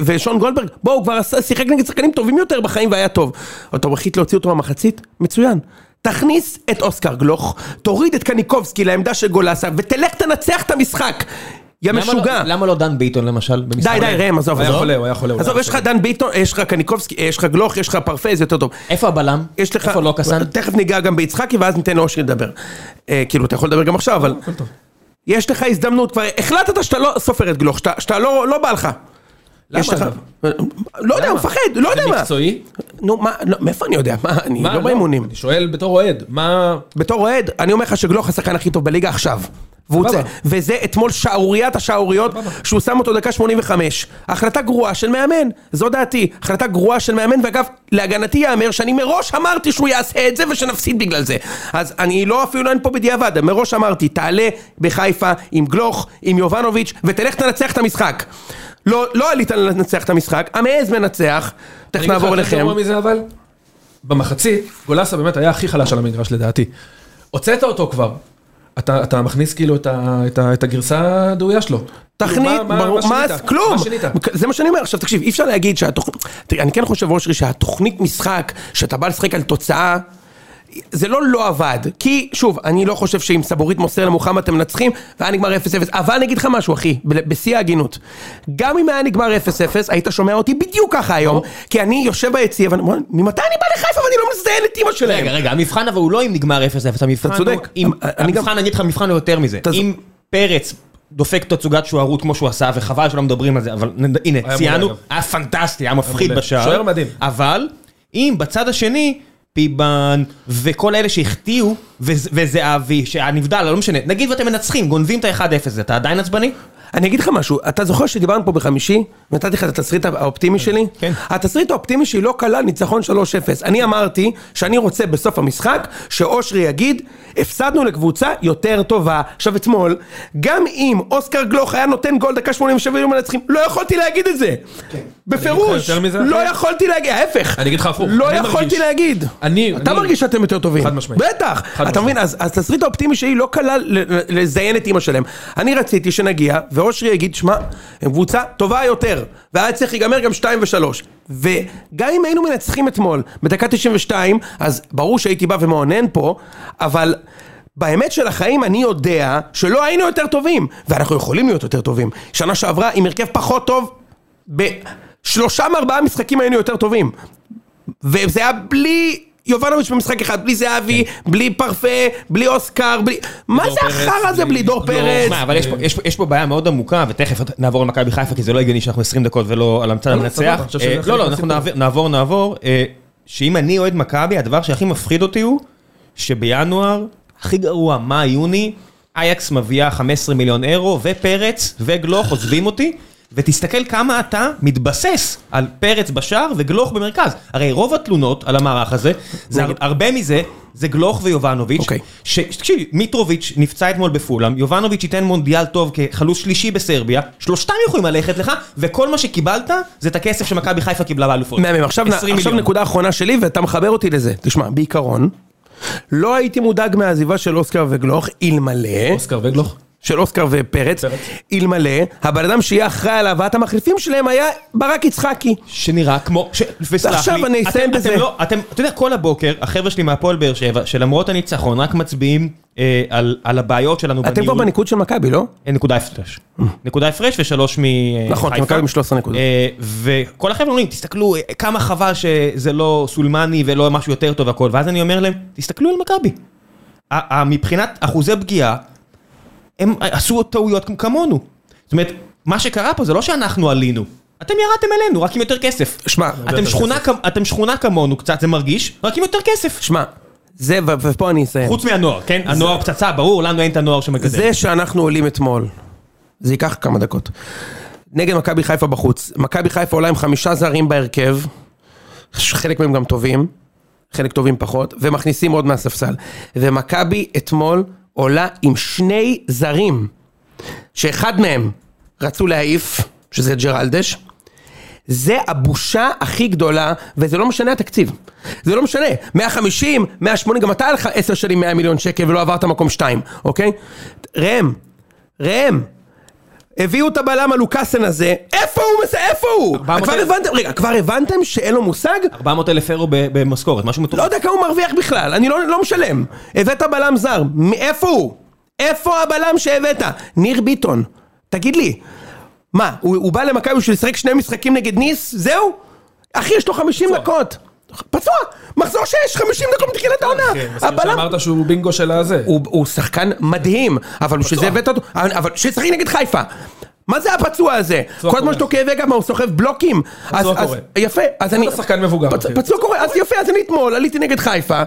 ושון גולדברג, בואו, הוא כבר שיחק נגד שחקנים טובים יותר בחיים והיה טוב. אתה מחליט להוציא אותו מהמחצית? מצוין. תכניס את אוסקר גלוך, תוריד את קניקובסקי לעמדה של גולסה, ותלך תנצח את המשחק. יא לא- משוגע. למה לא דן ביטון למשל? די, די, ראם, עזוב, הוא היה. חולה, הוא היה חולה. עזוב, יש לך. דן ביטון, יש לך קניקובסקי, יש לך גלוך, יש לך פרפה, זה יותר טוב. איפה הבלם? יש לך... איפה קסן? תכף ניגע גם ביצחקי ואז ניתן לאושרי לדבר. אה, כאילו, אתה יכול לדבר גם עכשיו, אבל... יש לך הזדמנות, כבר החלטת שאתה לא סופר את גלוך, שאתה- לא לא בא לך. למה. אגב? לא יודע, מפחד, לא יודע זה מה. מקצועי? נו, מה, לא, מאיפה אני יודע? מה, אני לא באימונים. אני שואל בתור אוהד, מה... בתור אוהד, אני אומר לך שגלוך השחקן הכי טוב בליגה עכשיו. צא, וזה אתמול שערוריית השערוריות, שהוא שם אותו דקה 85. החלטה גרועה של מאמן, זו דעתי. החלטה גרועה של מאמן, ואגב, להגנתי יאמר שאני מראש אמרתי שהוא יעשה את זה ושנפסיד בגלל זה. אז אני לא אפילו אין פה בדיעבד, מראש אמרתי, תעלה בחיפה עם גלוך, עם יובנוביץ', ותלך תנצח את המשחק. לא, לא עלית לנצח את המשחק, המעז מנצח, תכף נעבור אני אגיד לך אליכם. יותר מזה אבל, במחצית, גולסה באמת היה הכי חלש על המגרש לדעתי. הוצאת אותו כבר. אתה, מכניס כאילו את, הגרסה הדאויה שלו. תכנית, כאילו, מה- ברור, מה? כלום? זה מה שאני אומר, עכשיו תקשיב, אי אפשר להגיד שהתוכנית, אני כן חושב אושרי שהתוכנית משחק, שאתה בא לשחק על תוצאה, זה לא לא עבד, כי שוב, אני לא חושב שאם סבורית מוסר למוחמד אתם מנצחים, והיה נגמר 0-0, אבל אני אגיד לך משהו אחי, בשיא ההגינות, גם אם היה נגמר 0-0, היית שומע אותי בדיוק ככה היום, כי אני יושב ביציע, ואני אומר, ממתי אני בא לחיפה ואני לא מזדיין את אימא שלהם? רגע, רגע, המבחן אבל הוא לא אם נגמר 0-0, המבחן הוא... צודק. המבחן, אני אגיד לך, המבחן הוא יותר מזה. אם פרץ דופק תצוגת שוערות כמו שהוא עשה, וחבל שלא מדברים על זה, אבל הנה, ציינו. היה פנטסטי, היה מפחיד. בשער. שוער מדהים. אבל, אם בצד השני... פיבן, וכל אלה שהחטיאו, וז- וזהבי, שהנבדל, לא משנה, נגיד ואתם מנצחים, גונבים את ה-1-0, אתה עדיין עצבני? אני אגיד לך משהו, אתה זוכר שדיברנו פה בחמישי, נתתי לך את התסריט האופטימי שלי? כן. התסריט האופטימי שלי לא כלל ניצחון 3-0. אני אמרתי שאני רוצה בסוף המשחק שאושרי יגיד, הפסדנו לקבוצה יותר טובה. עכשיו אתמול, גם אם אוסקר גלוך היה נותן גול דקה 87 היו מנצחים, לא יכולתי להגיד את זה. בפירוש. לא? יכולתי להגיד, ההפך. אני אגיד לך הפוך, לא יכולתי. להגיד. אני- אתה מרגיש שאתם יותר טובים. חד משמעית. בטח. אתה. מבין? אז התסריט האופטימי שלי לא כלל לזיין את אימא שלהם. אני רציתי שנגיע, ואושרי יגיד, שמע, הם קבוצה טובה יותר, והיה צריך להיגמר גם 2 ו-3. וגם אם היינו מנצחים אתמול, בדקה 92, אז ברור שהייתי בא ומאונן פה, אבל... באמת של החיים אני יודע שלא היינו יותר טובים, ואנחנו יכולים להיות יותר טובים. שנה שעברה עם הרכב פחות טוב, בשלושה מארבעה משחקים היינו יותר טובים. וזה היה בלי יובנוביץ' במשחק אחד, בלי זהבי, בלי פרפה, בלי אוסקר, בלי... מה זה החרא הזה בלי דור. פרץ? שמע, אבל יש פה- יש פה- יש פה בעיה מאוד עמוקה, ותכף נעבור על מכבי חיפה, כי זה לא הגיוני שאנחנו 20 דקות ולא על המצד לא, המנצח. חושב שזה אה, לא, לא. אנחנו נעבור- נעבור, נעבור. אה, שאם אני אוהד מכבי, הדבר שהכי מפחיד אותי הוא, שבינואר, הכי גרוע, מאי, יוני, אייקס מביאה 15 מיליון אירו, ופרץ וגלוך עוזבים אותי. ותסתכל כמה אתה מתבסס על פרץ בשער וגלוך במרכז. הרי רוב התלונות על המערך הזה, זה הר- הרבה מזה, זה גלוך ויובנוביץ'. אוקיי. תקשיב, מיטרוביץ' נפצע אתמול בפולאם, יובנוביץ' ייתן מונדיאל טוב כחלוץ שלישי בסרביה, שלושתם יכולים ללכת לך, וכל מה שקיבלת זה את הכסף שמכבי חיפה קיבלה באלופות. מהמם, עכשיו, 20 עכשיו. נקודה אחרונה שלי ואתה מחבר אותי לזה. תשמע, בעיקרון, לא הייתי מודאג מהעזיבה של אוסקר וגלוך, אלמלא, אוסקר וגלוך. של אוסקר ופרץ, פרץ. אלמלא, הבן אדם שיהיה אחראי על הבאת המחליפים שלהם היה ברק יצחקי. שנראה כמו, ש... וסלח לי, ועכשיו אני אסיים אתם, בזה. אתם לא, אתם, אתה יודע, כל הבוקר, החבר'ה שלי מהפועל באר שבע, שלמרות הניצחון, רק מצביעים אה, על, על הבעיות שלנו אתם כבר בניהול. בניקוד של מכבי, לא? אה, נקודה הפרש. נקודה הפרש ושלוש מחיפה. נכון, כי מכבי עם 13 נקודות. אה, וכל החבר'ה אומרים, תסתכלו, אה, כמה חבל שזה לא סולמני ולא משהו יותר טוב והכל, ואז אני אומר להם, תסתכלו על מכבי. מבחינת אחוזי פגיעה, הם עשו טעויות כמונו. זאת אומרת, מה שקרה פה זה לא שאנחנו עלינו. אתם ירדתם אלינו, רק עם יותר כסף. שמע, אתם שכונה, אתם שכונה כמונו קצת, זה מרגיש, רק עם יותר כסף. שמע, זה, ופה אני אסיים. חוץ מהנוער, כן? הנוער פצצה, ברור, לנו אין את הנוער שמגדל. זה שאנחנו עולים אתמול, זה ייקח כמה דקות. נגד מכבי חיפה בחוץ. מכבי חיפה עולה עם חמישה זרים בהרכב, חלק מהם גם טובים, חלק טובים פחות, ומכניסים עוד מהספסל. ומכבי אתמול עולה עם שני זרים, שאחד מהם רצו להעיף, שזה ג'רלדש, זה הבושה הכי גדולה, וזה לא משנה התקציב. זה לא משנה. 150, 180, גם אתה היה לך 10 שנים 100 מיליון שקל ולא עברת מקום 2, אוקיי? ראם, ראם. הביאו את הבלם הלוקאסן הזה, איפה הוא? איפה הוא? 400 כבר. הבנתם, רגע, כבר הבנתם שאין לו מושג? 400 אלף אירו במשכורת, משהו לא מטורף. יודע כמה הוא מרוויח בכלל, אני לא, לא משלם. הבאת בלם זר, מאיפה הוא? איפה הבלם שהבאת? ניר ביטון, תגיד לי, מה, הוא בא למכבי בשביל לשחק שני משחקים נגד ניס? זהו? אחי, יש לו 50 דקות. פצוע, מחזור 6, 50 דקות מתחילת העונה. כן, הבלם, שאמרת שהוא בינגו של הזה. הוא, שחקן מדהים, אבל בשביל זה הבאת אותו, אבל שישחק נגד חיפה. מה זה הפצוע הזה? כל הזמן. יש לו כאבי גב, מה, הוא סוחב בלוקים? אז- קורה. יפה, אז אני... שחקן מבוגר. פצוע קורה, אז יפה, אז אני אתמול עליתי נגד חיפה,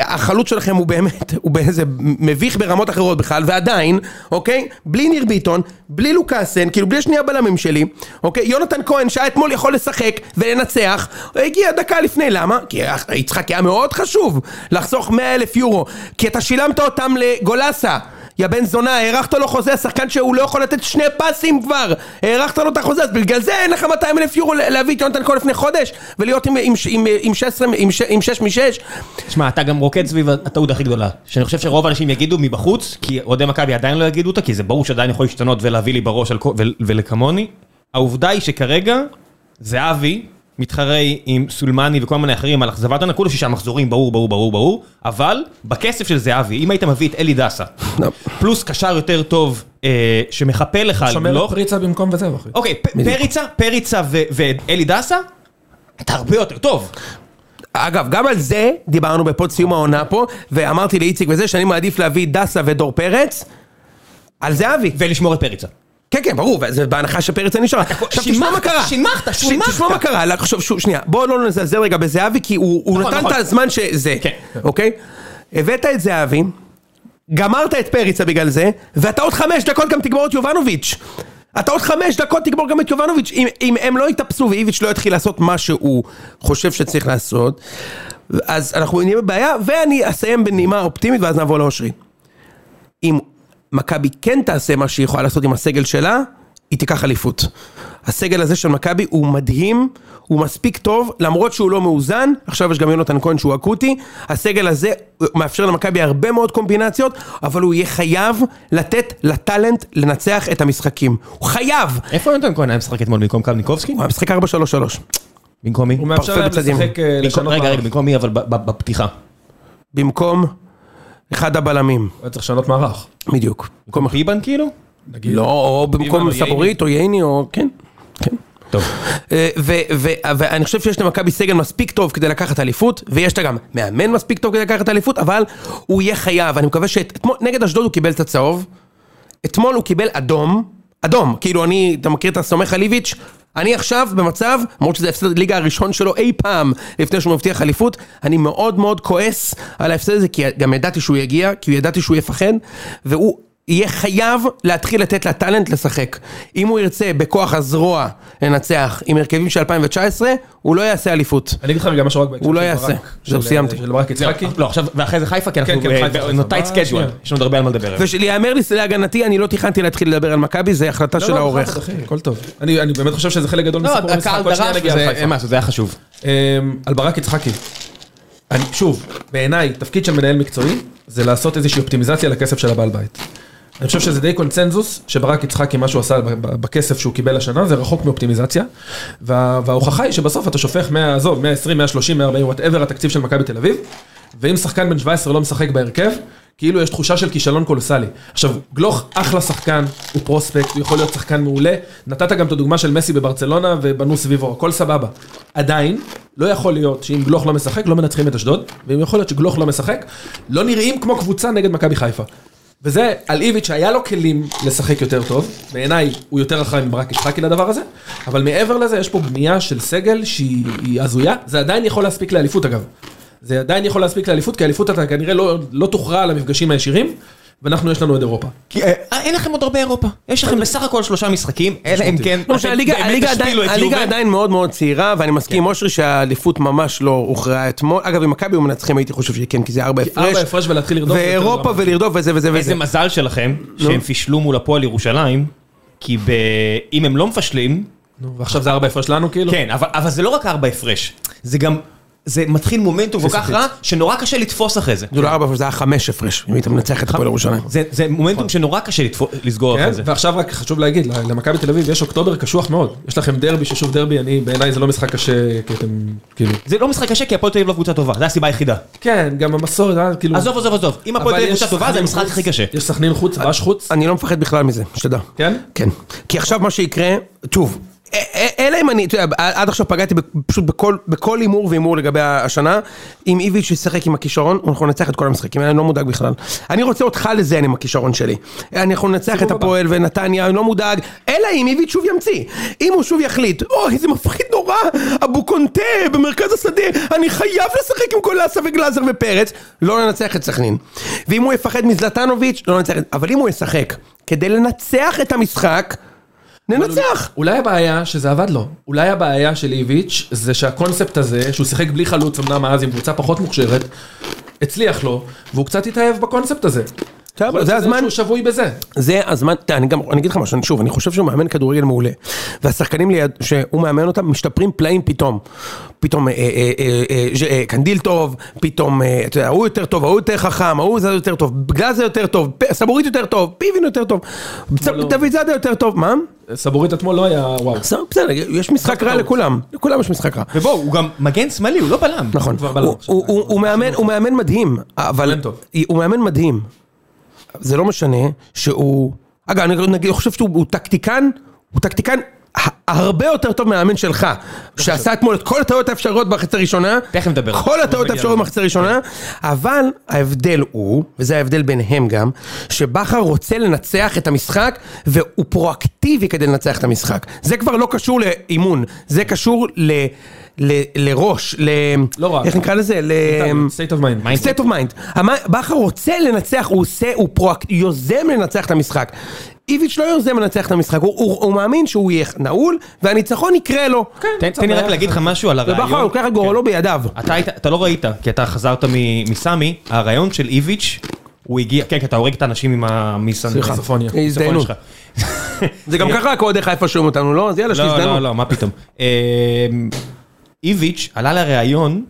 שהחלוץ שלכם הוא באמת, הוא באיזה מביך ברמות אחרות בכלל, ועדיין, אוקיי? בלי ניר ביטון, בלי לוקאסן, כאילו בלי שני הבלמים שלי, אוקיי? יונתן כהן שהיה אתמול יכול לשחק ולנצח, הגיע דקה לפני, למה? כי יצחק היה מאוד חשוב לחסוך 100 אלף יורו, כי אתה שילמת אותם לגולסה. יא בן זונה, הארכת לו חוזה, השחקן שהוא לא יכול לתת שני פסים כבר הארכת לו את החוזה, אז בגלל זה אין לך 200 אלף יורו להביא את יונתן כהן לפני חודש ולהיות עם, עם, עם, עם 16, עם, ש- עם 6 מ-6 שמע, אתה גם רוקד סביב הטעות הכי גדולה. שאני חושב שרוב האנשים יגידו מבחוץ, כי אוהדי מכבי עדיין לא יגידו אותה, כי זה ברור שעדיין יכול להשתנות ולהביא לי בראש ולכמוני. העובדה היא שכרגע, זהבי מתחרה עם סולמני וכל מיני אחרים על אכזבת כולו שישה מחזורים, ברור, ברור, ברור, ברור, אבל בכסף של זהבי, אם היית מביא את אלי דסה. פלוס קשר יותר טוב, אה, שמחפה לך, על שומר לא... את פריצה במקום וזהו, אחי. אוקיי, פ- פריצה, פריצה ו- ואלי דסה, אתה הרבה יותר טוב. אגב, גם על זה דיברנו בפוד סיום העונה פה ואמרתי לאיציק וזה שאני מעדיף להביא דסה ודור פרץ על זהבי ולשמור את פריצה. כן כן ברור, וזה בהנחה שפרץ נשאר עכשיו תשמע מה קרה שימחת, שימחת. תשמע מה קרה, לא, עכשיו שוב, שנייה בוא לא נזלזל רגע בזהבי כי הוא הוא נכון, נתן נכון. את הזמן שזה, כן. אוקיי? הבאת את זהבי גמרת את פריצה בגלל זה, ואתה עוד חמש דקות גם תגמור את יובנוביץ'. אתה עוד חמש דקות תגמור גם את יובנוביץ'. אם, אם הם לא יתאפסו ואיביץ' לא יתחיל לעשות מה שהוא חושב שצריך לעשות, אז אנחנו נהיה בבעיה, ואני אסיים בנימה אופטימית ואז נעבור לאושרי. אם מכבי כן תעשה מה שהיא יכולה לעשות עם הסגל שלה, היא תיקח אליפות. הסגל הזה של מכבי הוא מדהים, הוא מספיק טוב, למרות שהוא לא מאוזן, עכשיו יש גם יונתן כהן שהוא אקוטי, הסגל הזה מאפשר למכבי הרבה מאוד קומבינציות, אבל הוא יהיה חייב לתת לטאלנט לנצח את המשחקים. הוא חייב! איפה יונתן כהן היה משחק אתמול במקום קלניקובסקי? הוא היה משחק 4-3-3. במקום מי? הוא מאפשר להם. לשחק, אה, רגע. רגע, במקום מי אבל בפתיחה? במקום אחד הבלמים, הוא היה צריך לשנות מערך. בדיוק. במקום פיבן כאילו? לא, או במקום. סבורית או ייני או... כן, כן. טוב. אה, ואני חושב שיש למכבי סגל מספיק טוב כדי לקחת אליפות, ויש לה גם מאמן מספיק טוב כדי לקחת אליפות, אבל הוא יהיה חייב, אני מקווה שאתמול, נגד אשדוד הוא קיבל את הצהוב, אתמול הוא קיבל אדום, אדום, כאילו אני, אתה מכיר את הסומך על איביץ'? אני עכשיו במצב, למרות שזה הפסד ליגה הראשון שלו אי פעם לפני שהוא מבטיח אליפות, אני מאוד מאוד כועס על ההפסד הזה, כי גם ידעתי שהוא יגיע, כי ידעתי שהוא יפחד, והוא יהיה חייב להתחיל לתת לטאלנט לשחק. אם הוא ירצה בכוח הזרוע לנצח עם הרכבים של 2019, הוא לא יעשה אליפות. אני אגיד לך גם משהו רק בהקשר הוא לא של יעשה. ברק, זהו, של- סיימתי. של ברק יצחקי. לא, עכשיו, ואחרי זה חיפה, כי אנחנו כן, כן, חיפה. tight schedule, יש לנו עוד הרבה על מה לדבר. ושיאמר לי להגנתי, אני לא תכננתי להתחיל לדבר על מכבי, זה החלטה לא, של לא, העורך. הכל טוב. אני אני באמת חושב שזה חלק גדול לא, מסיפור המשחק. הקהל עוד שנייה דרש, נגיע לחיפה. זה היה חשוב. אמ, על ברק יצחקי. אני, שוב, בעיניי, תפקיד של מנהל מקצועי, זה לעשות איזושהי אופטימיזציה לכסף של הבעל בית. אני חושב שזה די קונצנזוס, שברק יצחקי, מה שהוא עשה בכסף שהוא קיבל השנה, זה רחוק מאופטימיזציה. וה, וההוכחה היא שבסוף אתה שופך 100, עזוב, 120, 130, 140, whatever התקציב של מכבי תל אביב, ואם שחקן בן 17 לא משחק בהרכב, כאילו יש תחושה של כישלון קולוסלי. עכשיו, גלוך אחלה שחקן, הוא פרוספקט, הוא יכול להיות שחקן מעולה. נתת גם את הדוגמה של מסי בברצלונה ובנו סביבו, הכל סבבה. עדיין, לא יכול להיות שאם גלוך לא משחק, לא מנצחים את אשדוד, ואם יכול להיות שגלוך לא משחק, לא נראים כמו קבוצה נגד מכבי חיפה. וזה על איביץ' שהיה לו כלים לשחק יותר טוב, בעיניי הוא יותר אחראי מברק יצחקי לדבר הזה, אבל מעבר לזה יש פה בנייה של סגל שהיא היא הזויה, זה עדיין יכול להספיק לאליפות אגב. זה עדיין יכול להספיק לאליפות, כי האליפות אתה כנראה לא, לא תוכרע על המפגשים הישירים, ואנחנו יש לנו את אירופה. כי, אה, אין לכם עוד הרבה אירופה, יש לכם בסך הכל שלושה משחקים, אלא אם כן, לא משנה, אתם הליגה- באמת הליגה עדיין- מאוד מאוד צעירה, ואני מסכים עם אושרי שהאליפות ממש לא הוכרעה אתמול. אגב, אם מכבי היו מנצחים הייתי חושב שכן, כי זה ארבע הפרש. ארבע הפרש ולהתחיל לרדוף. ואירופה. ולרדוף וזה וזה איזה וזה. מזל שלכם, שהם פישלו מול הפועל ירושלים, כי אם הם לא מפשלים, ועכשיו זה ארבע הפרש לנו כאילו? כן, אבל, אבל זה לא רק ארבע הפרש, זה גם, זה מתחיל מומנטום כל כך רע, שנורא קשה לתפוס אחרי זה. זה לא ארבע, זה היה חמש הפרש, אם היית מנצח את הפועל ירושלים. זה, זה מומנטום שנורא קשה לסגור כן, אחרי זה. ועכשיו רק חשוב להגיד, למכבי תל אביב יש אוקטובר קשוח מאוד. יש לכם דרבי ששוב דרבי, אני, בעיניי זה לא משחק קשה, כי אתם, כאילו... זה לא משחק קשה כי הפועל תל אביב לא קבוצה טובה, זו הסיבה היחידה. כן, גם המסורת, אה, כאילו... עזוב, עזוב, עזוב, אם הפועל תל אבל אביב קבוצה טובה זה המשחק הכי קשה. יש סכנין חוץ, בש חוץ. אני לא מפחד בכלל מזה, שתדע. כן? כן. כי עכשיו מה שיקרה, שוב, א- א- אלא אם אני, אתה יודע, עד עכשיו פגעתי פשוט בכל- הימור והימור לגבי השנה, אם איביץ' ישחק עם הכישרון, אנחנו ננצח את כל המשחקים, אני לא מודאג בכלל. אני רוצה אותך לזיין עם הכישרון שלי. אנחנו ננצח את. הפועל ונתניה, אני לא מודאג, אלא אם איביץ' שוב ימציא. אם הוא שוב יחליט, אוי, זה מפחיד נורא, אבו קונטה במרכז השדה, אני חייב לשחק עם קולאסה וגלאזר ופרץ, לא ננצח את סכנין. ואם הוא יפחד מזלטנוביץ', לא ננצח את... אבל אם הוא ישחק כדי לנצח את המשחק, ננצח. אולי הבעיה שזה עבד לו. אולי הבעיה של איביץ' זה שהקונספט הזה, שהוא שיחק בלי חלוץ אמנם אז עם קבוצה פחות מוכשרת, הצליח לו, והוא קצת התאהב בקונספט הזה. טוב, זה הזמן, שהוא שבוי בזה. זה הזמן, אני גם, אני אגיד לך משהו, שוב, אני חושב שהוא מאמן כדורגל מעולה. והשחקנים ליד, שהוא מאמן אותם, משתפרים פלאים פתאום. פתאום אה, אה, אה, קנדיל טוב, פתאום, אתה יודע, ההוא יותר טוב, ההוא יותר חכם, ההוא זה יותר טוב, גלאזר יותר טוב, סבורית יותר טוב, פיבין יותר טוב, לא. דוד זאדה יותר טוב, מה? סבורית אתמול לא היה וואו. בסדר, יש משחק רע לכולם, לכולם יש משחק רע. ובואו, הוא גם מגן שמאלי, הוא לא בלם. נכון, הוא- מאמן, מדהים, אבל. הוא מאמן מדהים. זה לא משנה שהוא, אגב, אני נגיד, חושב שהוא הוא טקטיקן, הוא טקטיקן הרבה יותר טוב מהמאמן שלך, שעשה אתמול את כל הטעויות האפשריות בחצי הראשונה, תכף נדבר. כל הטעויות האפשריות. בחצי הראשונה, אבל ההבדל הוא, וזה ההבדל ביניהם גם, שבכר רוצה לנצח את המשחק, והוא פרואקטיבי כדי לנצח את המשחק. זה כבר לא קשור לאימון, זה קשור ל... ל- לראש, ל... לא רק. איך נקרא לזה? ל... state of mind. state of mind. בכר רוצה לנצח, הוא עושה, הוא פרואקט, יוזם לנצח את המשחק. איביץ' לא יוזם לנצח את המשחק, הוא, הוא, הוא מאמין שהוא יהיה נעול, והניצחון יקרה לו. תן תן לי רק להגיד לך משהו על ובכר הרעיון. לוקח את גורלו בידיו. אתה היית, אתה לא ראית, כי אתה חזרת מסמי, הרעיון של איביץ', הוא הגיע, כן, כי אתה הורג את האנשים עם מיסופוניה. הזדיינות. זה גם <laughs> ככה רק אוהדי חיפה שומעים אותנו, לא? אז יאללה, לא, לא, שיזדיינו. לא, מה פתאום. איביץ' עלה לראיון,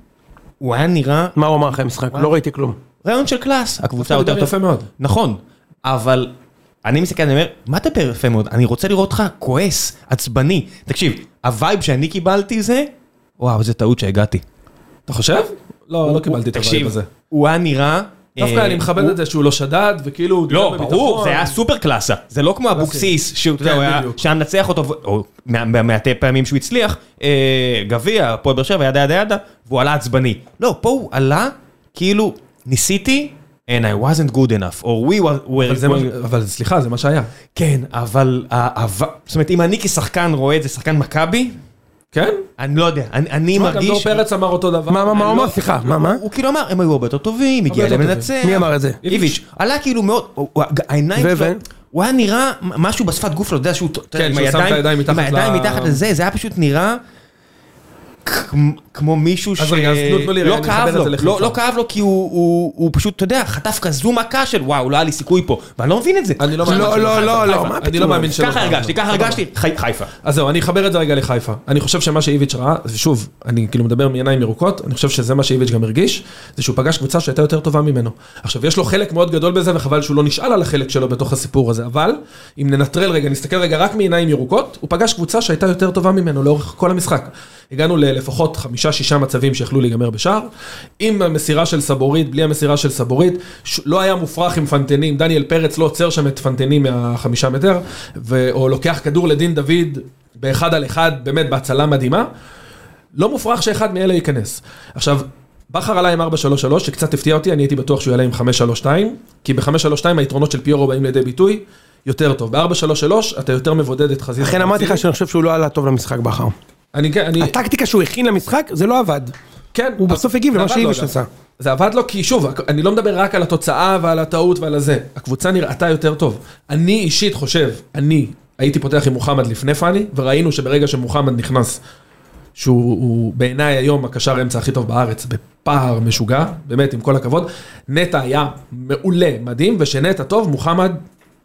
הוא היה נראה מה הוא אמר אחרי המשחק? לא ראיתי כלום. ראיון של קלאס, הקבוצה יותר דיבר טוב. יפה מאוד. נכון, אבל אני מסתכל, אני אומר, מה אתה מדבר יפה מאוד? אני רוצה לראות אותך כועס, עצבני. תקשיב, ה vibe שאני קיבלתי זה, וואו, איזה טעות שהגעתי. אתה חושב? לא, לא קיבלתי את ה vibe תקשיב, הזה. הוא היה נראה... דווקא אה, אני מכבד את זה שהוא לא שדד, וכאילו... הוא לא, ברור. זה היה סופר קלאסה. זה לא כמו אבוקסיס, שהוא אתה יודע, כן, בדיוק. שהיה מנצח אותו, או מהמעטי פעמים שהוא הצליח, אה, גביע, הפועל באר שבע, ידה ידה ידה, והוא עלה עצבני. לא, פה הוא עלה, כאילו, ניסיתי, and I wasn't good enough, or we were... אבל זה מה- אבל סליחה, זה מה שהיה. כן, אבל, זאת אומרת, אם אני כשחקן רואה את זה, שחקן מכבי, כן? אני לא יודע, אני אני תשמע, גם דור מרגיש... פרץ אמר אותו דבר. מה, מה, מה הוא אני אמר? לא- סליחה, מה, מה? הוא כאילו אמר, הם היו הרבה יותר טובים, הגיע. לנצח. מי אמר את זה? איביץ', עלה כאילו מאוד, העיניים שלו? הוא היה נראה משהו בשפת גוף שלו, אתה יודע שהוא, כן, שהוא שם את הידיים- מתחת עם הידיים ל- מתחת לזה, זה היה פשוט נראה כמו- מישהו אז רגע, אז תנו לי רגע, לא אני כאב מחבר את לו, זה לחיפה. לא לא כאב לו כי הוא- פשוט, אתה יודע, חטף כזו מכה של וואו, לא היה לי סיכוי פה, ואני לא מבין את זה. אני לא לא, מאמין לא, שלא לא. לא. מה אני? לא מאמין שלא ככה. הרגשתי, ככה. הרגשתי, חי- חיפה. אז זהו, אני אחבר את זה רגע לחיפה. אני חושב שמה שאיביץ' ראה, ושוב, אני כאילו מדבר מעיניים ירוקות, אני חושב שזה מה שאיביץ' גם הרגיש, זה שהוא פגש קבוצה שהייתה יותר טובה ממנו. עכשיו, יש לו חלק מאוד גדול בזה, וחבל שהוא לא נשאל על החלק שלו בתוך הסיפור הזה, אבל אם ננטרל רגע, נסתכל רגע רק מעיניים ירוקות, הוא פגש קבוצה שהייתה יותר טובה ממנו לאורך כל המשחק. הגענו ללפחות חמישה-שישה מצבים שיכלו להיגמר בשער, עם המסירה של סבורית, בלי המסירה של סבורית, לא היה מופרך עם פנטנים, דניאל פרץ לא עוצר שם את פנטנים מהחמישה מטר, ו- או לוקח כדור לדין דוד באחד על אחד, באמת בהצלה מדהימה. לא מופרך שאחד מאלה ייכנס. עכשיו, בכר עלה עם 4-3-3, שקצת הפתיע אותי, אני הייתי בטוח שהוא יעלה עם 5-3-2, כי ב-5-3-2 היתרונות של פיורו באים לידי ביטוי יותר טוב. ב-4-3-3 אתה יותר מבודד את חזית. לכן אמרתי לך שאני חושב שהוא לא עלה טוב למשחק בכר. אני כן, אני... הטקטיקה שהוא הכין למשחק, זה לא עבד. כן. הוא בסוף הגיב למה שאיביץ' עשה. זה עבד לו כי שוב, אני לא מדבר רק על התוצאה ועל הטעות ועל הזה. הקבוצה נראתה יותר טוב. אני אישית חושב, אני הייתי פותח עם מוחמד לפני פאני, וראינו שברגע שמוחמד נכנס, שהוא הוא בעיניי היום הקשר האמצע הכי טוב בארץ, בפער משוגע, באמת, עם כל הכבוד, נטע היה מעולה, מדהים, ושנטע טוב, מוחמד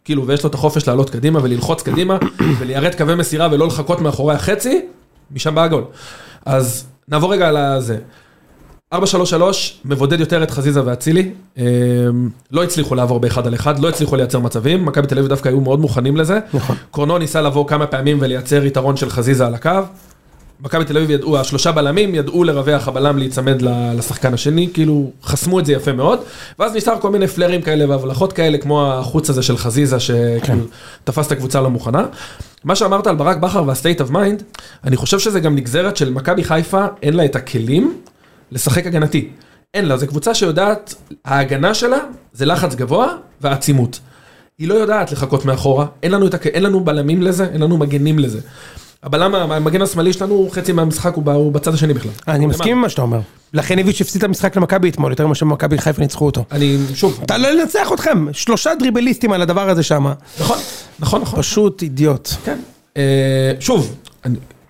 כאילו, ויש לו את החופש לעלות קדימה וללחוץ קדימה, <coughs> וליירט קווי מסירה ולא לחכות מאחורי החצי, משם בא הגול. אז נעבור רגע על זה. 4-3-3, מבודד יותר את חזיזה ואצילי, אמ, לא הצליחו לעבור באחד על אחד, לא הצליחו לייצר מצבים, מכבי תל אביב דווקא היו מאוד מוכנים לזה. נכון. קורנו ניסה לבוא כמה פעמים ולייצר יתרון של חזיזה על הקו. מכבי תל אביב ידעו, השלושה בלמים ידעו לרווח הבלם להיצמד לשחקן השני, כאילו חסמו את זה יפה מאוד, ואז ניסה כל מיני פלרים כאלה והבלחות כאלה, כמו החוץ הזה של חזיזה, שכאילו תפס את הקבוצה לא מוכנה. מה שאמרת על ברק בכר וה-state of mind, אני חושב שזה גם נגזרת של מכבי חיפה, אין לה את הכלים לשחק הגנתי. אין לה, זו קבוצה שיודעת, ההגנה שלה זה לחץ גבוה ועצימות. היא לא יודעת לחכות מאחורה, אין לנו, את. אין לנו בלמים לזה, אין לנו מגנים לזה. הבלם, המגן השמאלי שלנו, חצי מהמשחק הוא, בצד השני בכלל. אני מסכים עם מה שאתה אומר. לכן איביץ' הפסיד את המשחק למכבי אתמול, יותר ממה שמכבי חיפה ניצחו אותו. אני, שוב, אתה לא לנצח אתכם, שלושה דריבליסטים על הדבר הזה שם. נכון, נכון, נכון. פשוט אידיוט. כן. אה, שוב,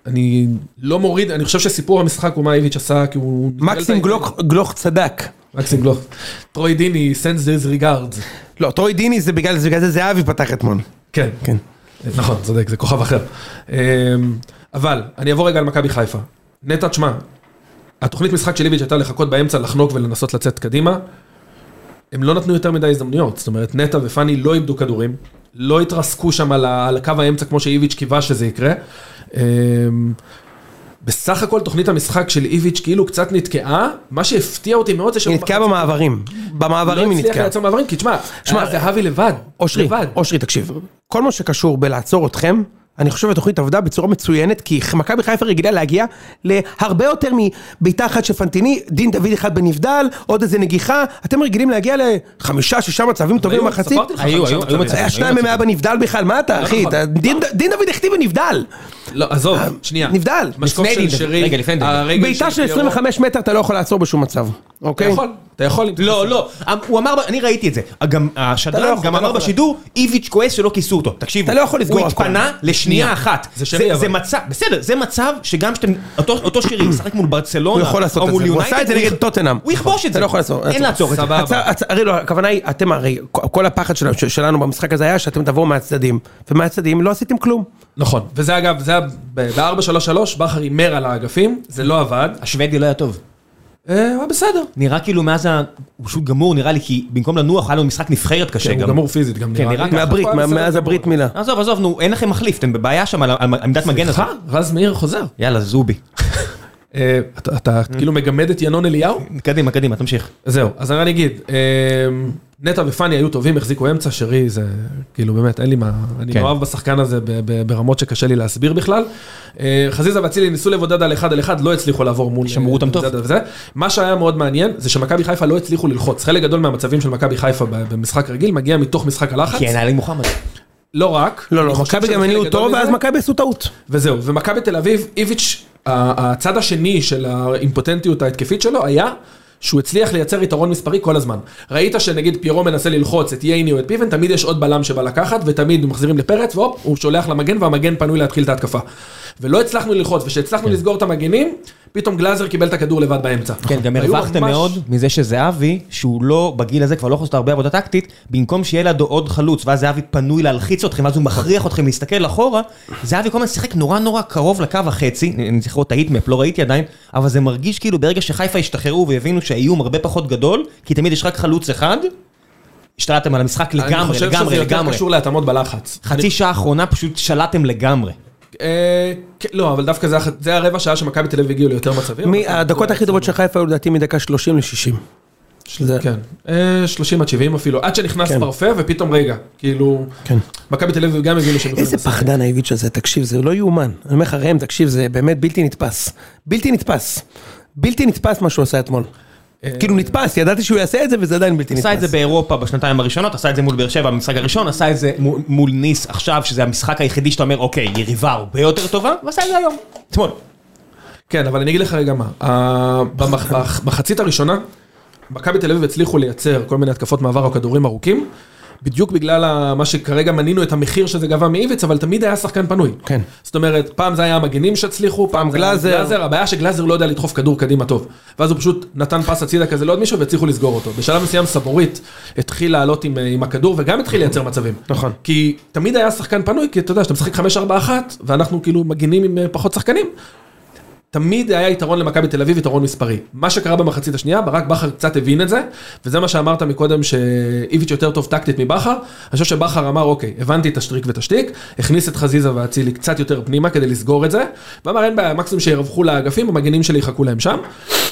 אני, לא מוריד, אני חושב שסיפור המשחק הוא מה איביץ' עשה, כי הוא... מקסים גלוך- צדק. מקסים גלוך. טרוי דיני, sends his regards. לא, טרוי דיני זה, בגלל זה זהבי פתח אתמול. כן. כן. נכון, צודק, זה כוכב אחר. אמ, אבל, אני אעבור רגע על מכבי חיפה. נטע, תשמע, התוכנית משחק של איביץ' הייתה לחכות באמצע, לחנוק ולנסות לצאת קדימה. הם לא נתנו יותר מדי הזדמנויות, זאת אומרת, נטע ופאני לא איבדו כדורים, לא התרסקו שם על קו האמצע כמו שאיביץ' קיווה שזה יקרה. אמ, בסך הכל תוכנית המשחק של איביץ' כאילו קצת נתקעה, מה שהפתיע אותי מאוד זה שהוא... היא נתקעה במעברים. במעברים לא היא הצליח נתקעה. לייצר מעברים, כי תשמע, שמע, שמע, זהבי לבד, אושרי, לבד. אושרי, תקשיב. כל מה שקשור בלעצור אתכם, אני חושב שהתוכנית עבדה בצורה מצוינת, כי מכבי חיפה רגילה להגיע להרבה יותר מבעיטה אחת של פנטיני, דין דוד אחד בנבדל, עוד איזה נגיחה, אתם רגילים להגיע לחמישה, שישה מצבים טובים במחצית. היו, היו, היו מצבים. היה שניים מהם היה בנבדל בכלל, מה אתה אחי? נכון. אתה- דין דין דוד החטיא בנבדל. לא, עזוב, שנייה. נבדל. משקוף לפני של דין דוד, שרי, רגע, לפני דין בעיטה של פיירו. 25 מטר אתה לא יכול לעצור בשום מצב, אתה אוקיי? יכול, אתה יכול. לא, לא, הוא אמר, אני ראיתי את זה, גם אתה לא השדרן גם אתה לא אמר. בשידור, איביץ' כועס שלא כיסו אותו, תקשיבו, אתה לא יכול לסגור הוא. התפנה לשנייה אחת, זה שרי, אבל. זה מצב, בסדר, זה מצב שגם שאתם, אותו שירי משחק מול ברצלונה, הוא יכול לעשות את זה, הוא עשה את זה נגד טוטנאם. הוא יכבוש את אתה זה, לא יכול לעשות. אין לעצור את זה, סבבה. הרי לא, הכוונה היא, אתם הרי, כל הפחד שלנו- שלנו במשחק הזה היה שאתם תבואו מהצדדים, ומהצדדים לא עשיתם כלום. נכון, וזה אגב, זה היה ב-4-3-3, בכר הימר על האגפים, זה לא עבד. השוודי לא היה טוב. אה, הוא היה בסדר. נראה כאילו מאז ה... הוא פשוט גמור נראה לי, כי במקום לנוח היה לו משחק נבחרת קשה כן, הוא גם. גמור פיזית גם כן, נראה לי. מהברית, מאז. הברית מילה. עזוב, עזוב, נו, אין לכם מחליף, אתם בבעיה שם על על עמדת מגן הזאת. סליחה, רז מאיר חוזר. יאללה, זובי. אה, אתה- אתה כאילו מגמד את ינון אליהו? קדימה, קדימה, תמשיך. זהו, אז אני אגיד, אה, נטע ופאני היו טובים, החזיקו אמצע, שרי זה, כאילו באמת, אין לי מה, אני כן. מאוהב בשחקן הזה ב- ב- ברמות שקשה לי להסביר בכלל. אה, חזיזה ואצילי ניסו לבודד על אחד על אחד, לא הצליחו לעבור מול... שמרו אותם טוב. זה וזה. מה שהיה מאוד מעניין, זה שמכבי חיפה לא הצליחו ללחוץ. חלק גדול מהמצבים של מכבי חיפה במשחק רגיל מגיע מתוך משחק הלחץ. כי אין עלי מוחמד. לא רק. לא, לא, מכבי גם הניעו מזה. ואז מכבי עשו טעות. וזהו, ומכבי תל אביב, איביץ', הצד השני של האימפוטנטיות ההתקפית שלו היה שהוא הצליח לייצר יתרון מספרי כל הזמן. ראית שנגיד פיירו מנסה ללחוץ את ייני או את פיבן, תמיד יש עוד בלם שבא לקחת, ותמיד מחזירים לפרץ, והופ, הוא שולח למגן, והמגן פנוי להתחיל את ההתקפה. ולא הצלחנו ללחוץ, וכשהצלחנו לסגור את המגנים, פתאום גלאזר קיבל את הכדור לבד באמצע. כן, גם היו הרווחתם מאוד מזה שזהבי, שהוא לא, בגיל הזה כבר לא יכול לעשות הרבה עבודה טקטית, במקום שיהיה לידו עוד חלוץ, ואז זהבי פנוי להלחיץ אתכם, ואז הוא מכריח אתכם להסתכל אחורה, זהבי כל הזמן שיחק נורא נורא קרוב לקו החצי, אני זוכר את ההיטמפ, לא ראיתי עדיין, אבל זה מרגיש כאילו ברגע שחיפה השתחררו והבינו שהאיום הרבה פחות גדול, כי תמיד יש רק חלוץ אחד, השתלטתם על המשחק אני לגמרי, חושב שזה לגמרי, יותר לגמרי. קשור להתאמות בלחץ. חצי שעה האחרונה פשוט שלטתם לגמרי. אה, כן, לא, אבל דווקא זה הרבע שעה שמכבי תל אביב הגיעו ליותר מצבים. הדקות הכי טובות של חיפה היו לדעתי מדקה 30 ל-60. כן, אה, 30 עד 70 אפילו, עד שנכנס כן. פרפה ופתאום רגע, כאילו, כן. מכבי תל אביב גם הבינו שהם איזה. פחדן האיביץ' הזה, תקשיב, זה לא יאומן. אני אומר לך, ראם, תקשיב, זה באמת בלתי נתפס. בלתי נתפס. בלתי נתפס מה שהוא עשה אתמול. כאילו נתפס, ידעתי שהוא יעשה את זה וזה עדיין בלתי נתפס. עשה את זה באירופה בשנתיים הראשונות, עשה את זה מול באר שבע במשחק הראשון, עשה את זה מול- ניס עכשיו, שזה המשחק היחידי שאתה אומר, אוקיי, יריבה הרבה יותר טובה, ועשה את זה היום, אתמול. כן, אבל אני אגיד לך רגע מה, ה- במח- בח- בחצית הראשונה, מכבי תל אביב הצליחו לייצר כל מיני התקפות מעבר או כדורים ארוכים, בדיוק בגלל מה שכרגע מנינו את המחיר שזה גבה מאיביץ, אבל תמיד היה שחקן פנוי. כן. זאת אומרת, פעם זה היה המגנים שהצליחו, פעם גלאזר. גלאזר, הבעיה שגלאזר לא יודע לדחוף כדור קדימה טוב. ואז הוא פשוט נתן פס הצידה כזה לעוד מישהו והצליחו לסגור אותו. בשלב מסוים סבורית התחיל לעלות עם, עם הכדור וגם התחיל לייצר מצבים. נכון. כי תמיד היה שחקן פנוי, כי אתה יודע, שאתה משחק 5-4-1, ואנחנו כאילו מגינים עם אה, פחות שחקנים. תמיד היה יתרון למכבי תל אביב, יתרון מספרי. מה שקרה במחצית השנייה, ברק בכר קצת הבין את זה, וזה מה שאמרת מקודם, שאיביץ' יותר טוב טקטית מבכר. אני חושב שבכר אמר, אוקיי, הבנתי את השטריק ואת השטיק, הכניס את חזיזה ואצילי קצת יותר פנימה כדי לסגור את זה, ואמר, אין בעיה, מקסימום שירווחו לאגפים, המגנים שלי יחכו להם שם.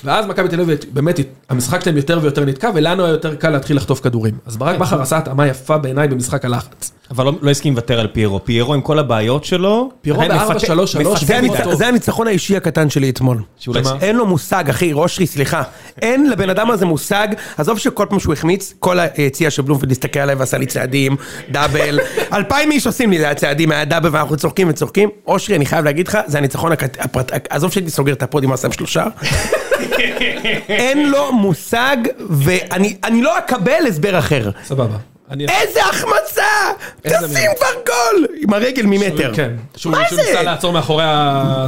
ואז מכבי תל אביב, באמת, המשחק שלהם יותר ויותר נתקע, ולנו היה יותר קל להתחיל לחטוף כדורים. אז ברק בכר עשה התאמה יפה בעיניי במשחק הלחץ. אבל לא- לא הסכים לוותר על פיירו. פיירו עם כל הבעיות שלו. פיירו עדיין בארבע, מפתה- שלוש, שלוש, מפתה זה, הניצחון האישי הקטן שלי אתמול. שמה? אין לו מושג, אחי, אושרי, סליחה. אין לבן אדם הזה מושג, עזוב שכל פעם שהוא החמיץ, כל היציע של בלומפילד הסתכל עליי ועשה לי צעדים, דאבל. <laughs> אלפיים איש עושים לי צעדים, היה דאבל ואנחנו צוחקים וצוחקים. אושרי, אני חייב להגיד לך, זה הניצחון הקט... הפרט... עזוב שהייתי סוגר את הפודיום, עשה עם שלושה. <laughs> אין לו מושג, ואני אני לא אקבל הסבר אחר. סבבה. איזה החמצה! תשים כבר גול! עם הרגל ממטר. כן. שהוא מה שהוא זה? ניסה לעצור מאחורי ה...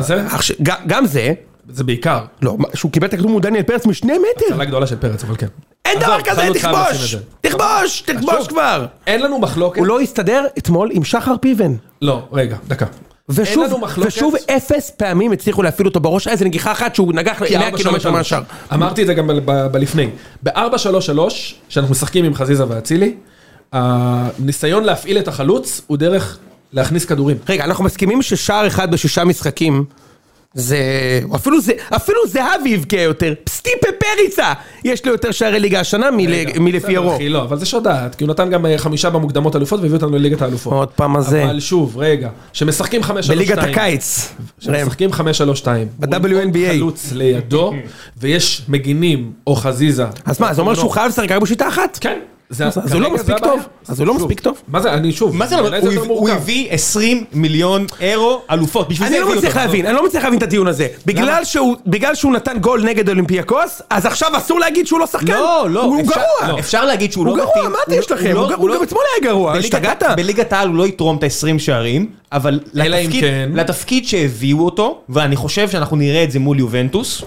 גם זה, זה בעיקר. לא, שהוא קיבל את הכדור מדניאל פרץ משני מטר. הצלה גדולה של פרץ, אבל כן. אין דבר כזה, תכבוש! תכבוש! תכבוש. כבר! אין לנו מחלוקת. הוא לא הסתדר אתמול עם שחר פיבן. לא, רגע, דקה. ושוב. ושוב אפס פעמים הצליחו להפעיל אותו בראש, איזה נגיחה אחת שהוא נגח כי 100 ארבע, קילומטר מהשאר. אמרתי את זה גם בלפני. ב-4-3-3, שאנחנו משחקים עם חזיזה ואצילי, הניסיון להפעיל את החלוץ הוא דרך להכניס כדורים. רגע, אנחנו מסכימים ששער אחד בשישה משחקים זה... אפילו זה... אפילו זהבי יבכה יותר. סטיפה פריצה! יש לו יותר שערי ליגה השנה מל- רגע, מלפיירו. אחי, לא, אבל זה שודעת, כי הוא נתן גם אה, חמישה במוקדמות אלופות והביא אותנו לליגת האלופות. עוד פעם הזה. אבל שוב, רגע, שמשחקים 5-3-2. בליגת הקיץ. שמשחקים 5-3-2. ב-WNBA. חלוץ לידו, ויש מגינים או חזיזה. אז מה, זה אומר שהוא חייב לשחק רק בשיטה אחת? כן. זה- אז הוא לא מספיק. טוב. אז הוא לא מספיק טוב. מה זה, אני שוב. מה זה הוא הביא- הוא מורכב. הביא 20 מיליון אירו אלופות, בשביל זה אני לא מצליח. להבין, אני לא מצליח להבין את הדיון הזה. בגלל שהוא- נתן גול נגד אולימפיאקוס, אז עכשיו אסור להגיד שהוא לא שחקן? לא, לא, הוא אפשר- גרוע. לא, אפשר להגיד שהוא הוא לא מתאים. גרוע, מה הוא יש לא- לכם? הוא הוא לא- גם אתמול היה גרוע, השתגעת? בליגת העל הוא לא יתרום את ה-20 שערים, אבל כן- לתפקיד שהביאו אותו, ואני חושב שאנחנו נראה את זה מול יובנטוס,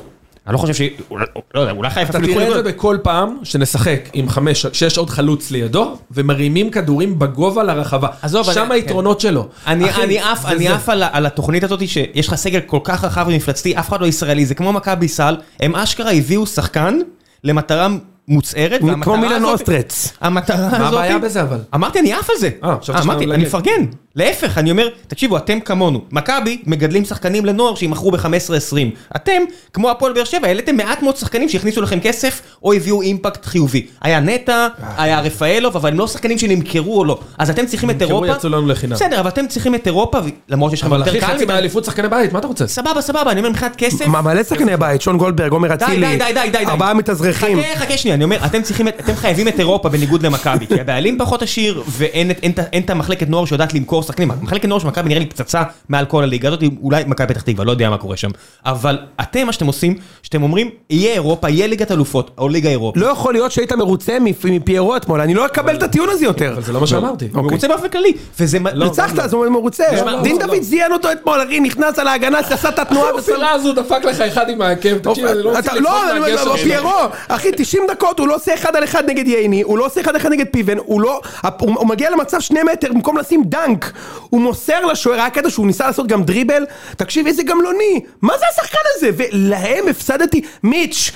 אני לא חושב ש... אולי- לא יודע, אולי חיפה אתה תראה את זה בכל פעם שנשחק עם חמש, שיש עוד חלוץ לידו, ומרימים כדורים בגובה לרחבה. עזוב, שם היתרונות שלו. אני, עף, אני. עף על, התוכנית הזאת שיש לך סגל כל כך רחב ומפלצתי, אף אחד לא ישראלי, זה כמו מכבי סל, הם אשכרה הביאו שחקן למטרה מוצהרת, כמו מילן הזאת- אוסטרץ. המטרה הזאת... מה הבעיה בזה אבל? אמרתי, אני עף על זה. אה, אמרתי. אני מפרגן. להפך, אני אומר, תקשיבו, אתם כמונו. מכבי מגדלים שחקנים לנוער שימכרו ב-15-20. אתם, כמו הפועל באר שבע, העליתם מעט מאוד שחקנים שהכניסו לכם כסף, או הביאו אימפקט חיובי. היה נטע, היה רפאלוב, אבל הם לא שחקנים שנמכרו או לא. אז אתם צריכים את נמכרו, אירופה. יצאו לנו לחינם. בסדר, אבל אתם צריכים את אירופה, למרות שיש לכם אבל יותר אחי, קהל. חצי מדי. מהאליפות שחקני בית, מה אתה רוצה? סבבה, סבבה, אני אומר מבחינת כסף. מה, מלא שחקני בית, שון גולדברג, עומר אצילי. ארבעה מתאזרחים. חכה, חכה שנייה, אני אומר, אתם צריכים, את- אתם חייבים את אירופה בניגוד למכבי, כי הבעלים פחות עשיר, ואין את- אין את ה- אין את המחלקת נוער שיודעת למכור שחקנים. מחלקת נוער של מכבי נראה לי פצצה מעל כל הליגה הזאת, אולי מכבי פתח תקווה, לא יודע מה קורה שם. אבל אתם, מה שאתם עושים, שאתם אומרים, יהיה אירופה, יהיה ליגת אלופות, או ליגה אירופית. לא יכול להיות שהיית מרוצה מפ- מפיירו אתמול, אני לא אקבל את הטיעון הזה יותר. אבל זה לא מה שאמרתי. הוא רוצה באופן כללי, וזה... לא, ניצחת, אז הוא מרוצה. לא, דין לא, דוד לא. זיין אותו אתמול, אחי, נכנס על ההגנה, עשה את התנועה. המסירה הזו דפק לך אחד עם העקב, תקשיב, אני לא אתה- רוצה לא, לקפוץ אני מהגשר אומר, שלו. פיירו, אחי, 90 דקות, הוא לא עושה אחד על אחד נגד ייני, הוא לא עושה אחד על אחד נגד פיבן, הוא לא... הוא הוא מגיע למצב שני מטר, במקום לשים dunk, הוא מוסר לשוער, היה קטע שהוא ניסה לעשות גם דריבל, תקשיב, איזה גמלוני, מה זה השחקן הזה? ולהם הפסדתי, מיץ',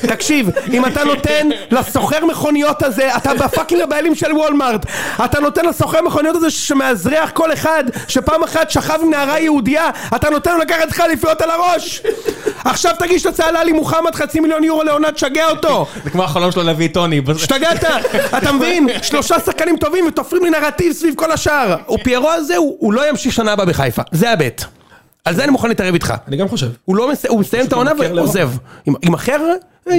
תקשיב, אם אתה נותן לסוחר מכוניות הזה, אתה ב fucking הבעלים של וולמארט, אתה נותן לסוחר מכוניות הזה שמאזרח כל אחד, שפעם אחת שכב עם נערה יהודייה, אתה נותן לו לקחת לך אליפויות על הראש! עכשיו תגיש הצעה לעלי מוחמד חצי מיליון יורו לעונה, תשגע אותו! זה כמו החלום שלו להביא טוני. השתגעת? אתה מבין? שלושה שחקנים טובים ותופרים לי נרטיב סביב כל השאר. הוא פיירו הזה, הוא הוא לא ימשיך שנה הבאה בחיפה. זה הבט. על זה אני מוכן להתערב איתך. אני גם חושב. הוא לא מס... הוא מסיים את העונה. ועוזב. עם- אחר, אה,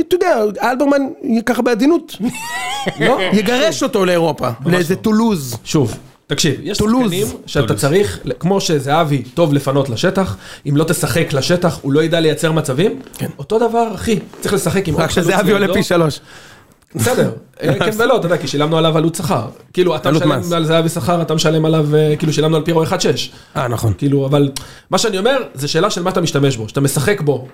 אתה יודע, אלברמן ככה בעדינות, <laughs> לא, יגרש אותו לאירופה, לאיזה טולוז. שוב, תקשיב, יש. שחקנים שאתה. צריך, כמו שזהבי טוב לפנות לשטח, אם לא תשחק לשטח, הוא לא ידע לייצר מצבים. אותו דבר, אחי, צריך לשחק עם רק שזהבי עולה. פי שלוש. בסדר, אה, כן ולא, אתה יודע, כי שילמנו עליו עלות שכר. כאילו, אתה משלם. על זהבי שכר, אתה משלם עליו, אה, כאילו, שילמנו על פירו 1-6. אה, נכון. כאילו, אבל מה שאני אומר, זה שאלה של מה אתה משתמש בו. כשאתה משחק בו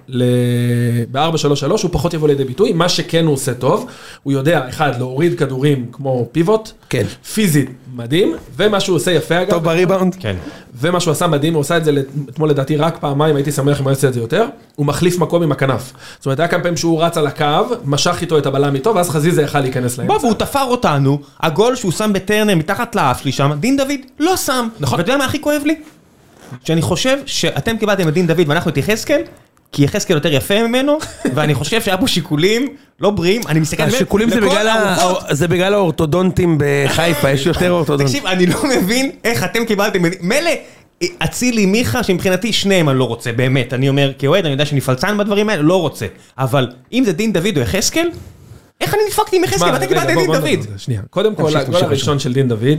ב-4-3-3, הוא פחות יבוא לידי ביטוי. מה שכן הוא עושה טוב, הוא יודע, אחד, להוריד כדורים כמו פיבוט, כן. פיזית מדהים, ומה שהוא עושה יפה אגב, טוב בריבאונד? כן. ומה שהוא עשה מדהים, הוא עשה את זה אתמול לדעתי רק פעמיים, הייתי שמח אם הוא יעשה את זה יותר, הוא מחליף מקום עם הכנף. זאת אומרת, היה כמה פעמים שהוא רץ על הקו, משך איתו את הבלם איתו, ואז חזיזה יכל להיכנס לאמצע. בוא, והוא תפר אותנו, הגול שהוא שם בטרנר מתחת לאף שלי שם, דין דוד לא שם. נכון. ואתה יודע מה הכי כואב לי? שאני חושב שאתם קיבלתם את דין דוד ואנחנו את יחזקאל, כי יחזקאל יותר יפה ממנו, <laughs> ואני חושב שהיה פה שיקולים לא בריאים, אני מסתכל... השיקולים זה לכל בגלל ה- הרוחות, זה בגלל האורתודונטים בחיפה, יש יותר אורתודונטים. תקשיב, אני לא מבין איך אתם קיבלתם, מילא אצילי, מיכה, שמבחינתי שניהם אני לא רוצה, באמת, אני אומר, כאוהד, אני יודע שאני פלצן בדברים האלה, לא רוצה. אבל אם זה דין דוד או יחזקאל, איך אני נדפקתי עם יחזקאל, רגע, קיבלתם בוא- דין דוד? שנייה. קודם כל, הגול הראשון של דין דוד,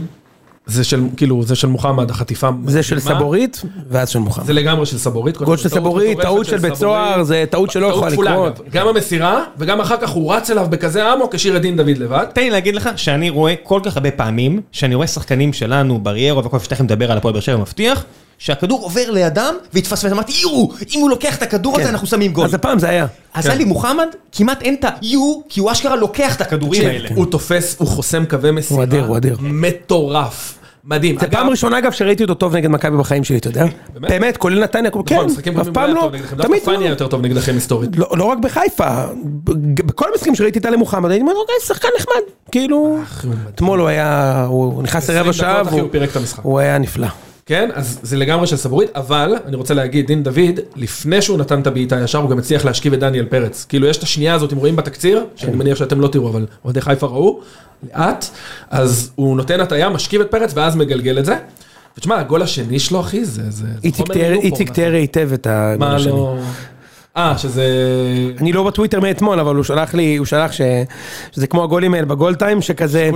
זה של, כאילו, זה של מוחמד, החטיפה. זה של. סבורית, ואז של מוחמד. זה לגמרי של סבורית. גול של סבורית, טעות של בית סוהר, זה טעות שלא יכולה לקרות. גם המסירה, וגם אחר כך הוא רץ אליו בכזה אמוק, השאיר את דין דוד לבד. תן לי להגיד לך שאני רואה כל כך הרבה פעמים, שאני רואה שחקנים שלנו, בריירו וכל שתכף נדבר על הפועל באר שבע מבטיח, שהכדור עובר לידם והתפספס, אמרתי, יואו, אם הוא לוקח את הכדור הזה כן. אנחנו שמים גול. אז הפעם זה היה. אז עלי מוחמד, כמעט אין את ה-יו, כי הוא אשכרה לוקח את הכדורים האלה. הוא תופס, הוא חוסם קווי מסירה. הוא אדיר, הוא אדיר. מטורף. מדהים. זה פעם ראשונה אגב שראיתי אותו טוב נגד מכבי בחיים שלי, אתה יודע? באמת? כולל נתניה, כן, נכון, משחקים אף פעם לא. תמיד לא. יותר טוב נגדכם היסטורית. לא לא רק בחיפה, בכל המשחקים שראיתי את טלי מוחמד, הייתי אומר, אוקיי, שחקן נחמד, כאילו, אתמול הוא היה, הוא נכנס 20 לרבע שעה. הוא היה נפלא. כן, אז זה לגמרי של סבורית, אבל אני רוצה להגיד, דין דוד, לפני שהוא נתן את הבעיטה ישר, הוא גם הצליח להשכיב את דניאל פרץ. כאילו, יש את השנייה הזאת, אם רואים בתקציר, שאני מניח שאתם לא תראו, אבל אוהדי חיפה ראו, לאט, אז הוא נותן הטיה, משכיב את פרץ, ואז מגלגל את זה. ותשמע, הגול השני שלו, אחי, זה... איציק תיאר- מה- היטב את הגול מה השני. לא... אה, שזה... אני לא בטוויטר מאתמול, אבל הוא שלח לי, הוא שלח ש... שזה כמו הגולים האלה בגול טיים, שכזה?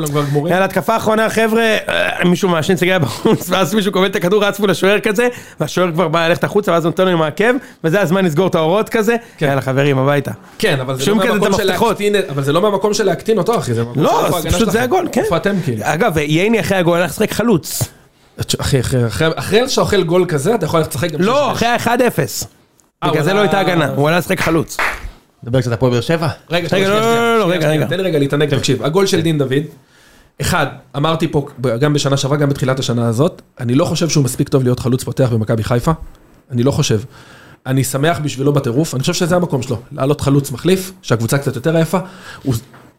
יאללה, התקפה אחרונה, חבר'ה, אה, מישהו מעשן סיגריה בחוץ, <laughs> ואז מישהו קובל את הכדור, רץ מול השוער כזה, והשוער כבר בא ללכת החוצה, ואז נותן לו עם העקב, וזה הזמן לסגור את האורות כזה, כן. יאללה חברים, הביתה. כן, אבל זה לא מהמקום של. להקטין, אבל זה לא מהמקום של להקטין אותו, אחי, זה מהמקום לא, פשוט זה. הגול, כן. אגב, ייני אחרי הגול הלך לשחק חלוץ. אחי, אחרי- אחרי- אחרי שאתה אוכל גול כזה, אתה יכול ללכת לשחק גם לא. אחרי ה-1-0. אה, בגלל זה לא הייתה הגנה, הוא עלה לשחק חלוץ. נדבר קצת על הפועל באר שבע. רגע, רגע, לא, לא, לא, רגע. תן לי רגע להתענג, תקשיב, הגול של דין דוד, אחד, אמרתי פה גם בשנה שעברה, גם בתחילת השנה הזאת, אני לא חושב שהוא מספיק טוב להיות חלוץ פותח במכבי חיפה, אני לא חושב. אני שמח בשבילו בטירוף, אני חושב שזה המקום שלו, לעלות חלוץ מחליף, שהקבוצה קצת יותר עייפה,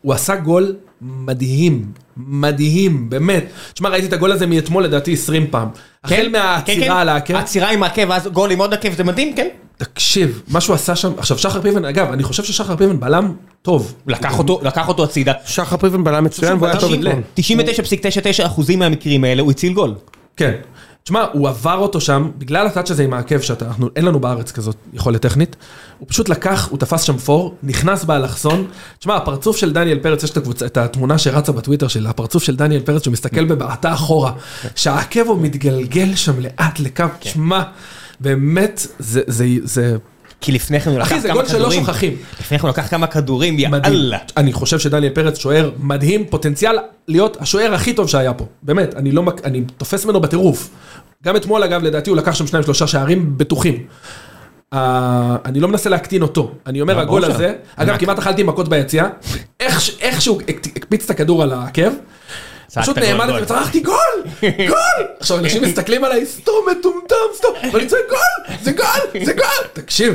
הוא, עשה גול מדהים, מדהים, באמת. תשמע, ראיתי את הגול הזה מאתמול לדעתי 20 פעם. החל מהעצירה על העקב. עצירה עם העקב, ואז גול עם עוד עקב, זה מדהים, כן? תקשיב, מה שהוא עשה שם, עכשיו שחר פיבן, אגב, אני חושב ששחר פיבן בלם טוב. לקח אותו, לקח אותו הצידה. שחר פריבן בלם מצוין, והוא היה טוב. אתמול. 99.99 אחוזים מהמקרים האלה הוא הציל גול. כן. תשמע, הוא עבר אותו שם, בגלל הטאץ' הזה עם העקב שאתה, אנחנו, אין לנו בארץ כזאת יכולת טכנית, הוא פשוט לקח, הוא תפס שם פור, נכנס באלכסון, תשמע, הפרצוף של דניאל פרץ, יש את, הקבוצה, את התמונה שרצה בטוויטר של הפרצוף של דניאל פרץ, שהוא מסתכל בבעטה אחורה, שהעקב הוא מתגלגל שם לאט לקו, תשמע, באמת, זה, זה, זה, כי לפני כן הוא לקח אחי, זה כמה גול שלא כדורים. שוכחים. לפני כן הוא לקח כמה כדורים. יאללה. אני חושב שדניאל פרץ שוער מדהים, פוטנציאל להיות השוער הכי טוב שהיה פה. באמת, אני לא, אני תופס ממנו בטירוף. גם אתמול אגב, לדעתי הוא לקח שם שניים שלושה שערים בטוחים. אה, אני לא מנסה להקטין אותו, אני אומר הגול הזה, אגב כמעט אכלתי מכות ביציאה, איך איך שהוא הק- הקפיץ את הכדור על העקב, פשוט נעמדתי גול. צרחתי גול, גול! עכשיו אנשים <laughs> מסתכלים עליי, סתום מטומטם, סתום, ואני צועק גול, זה גול, זה גול, תקשיב.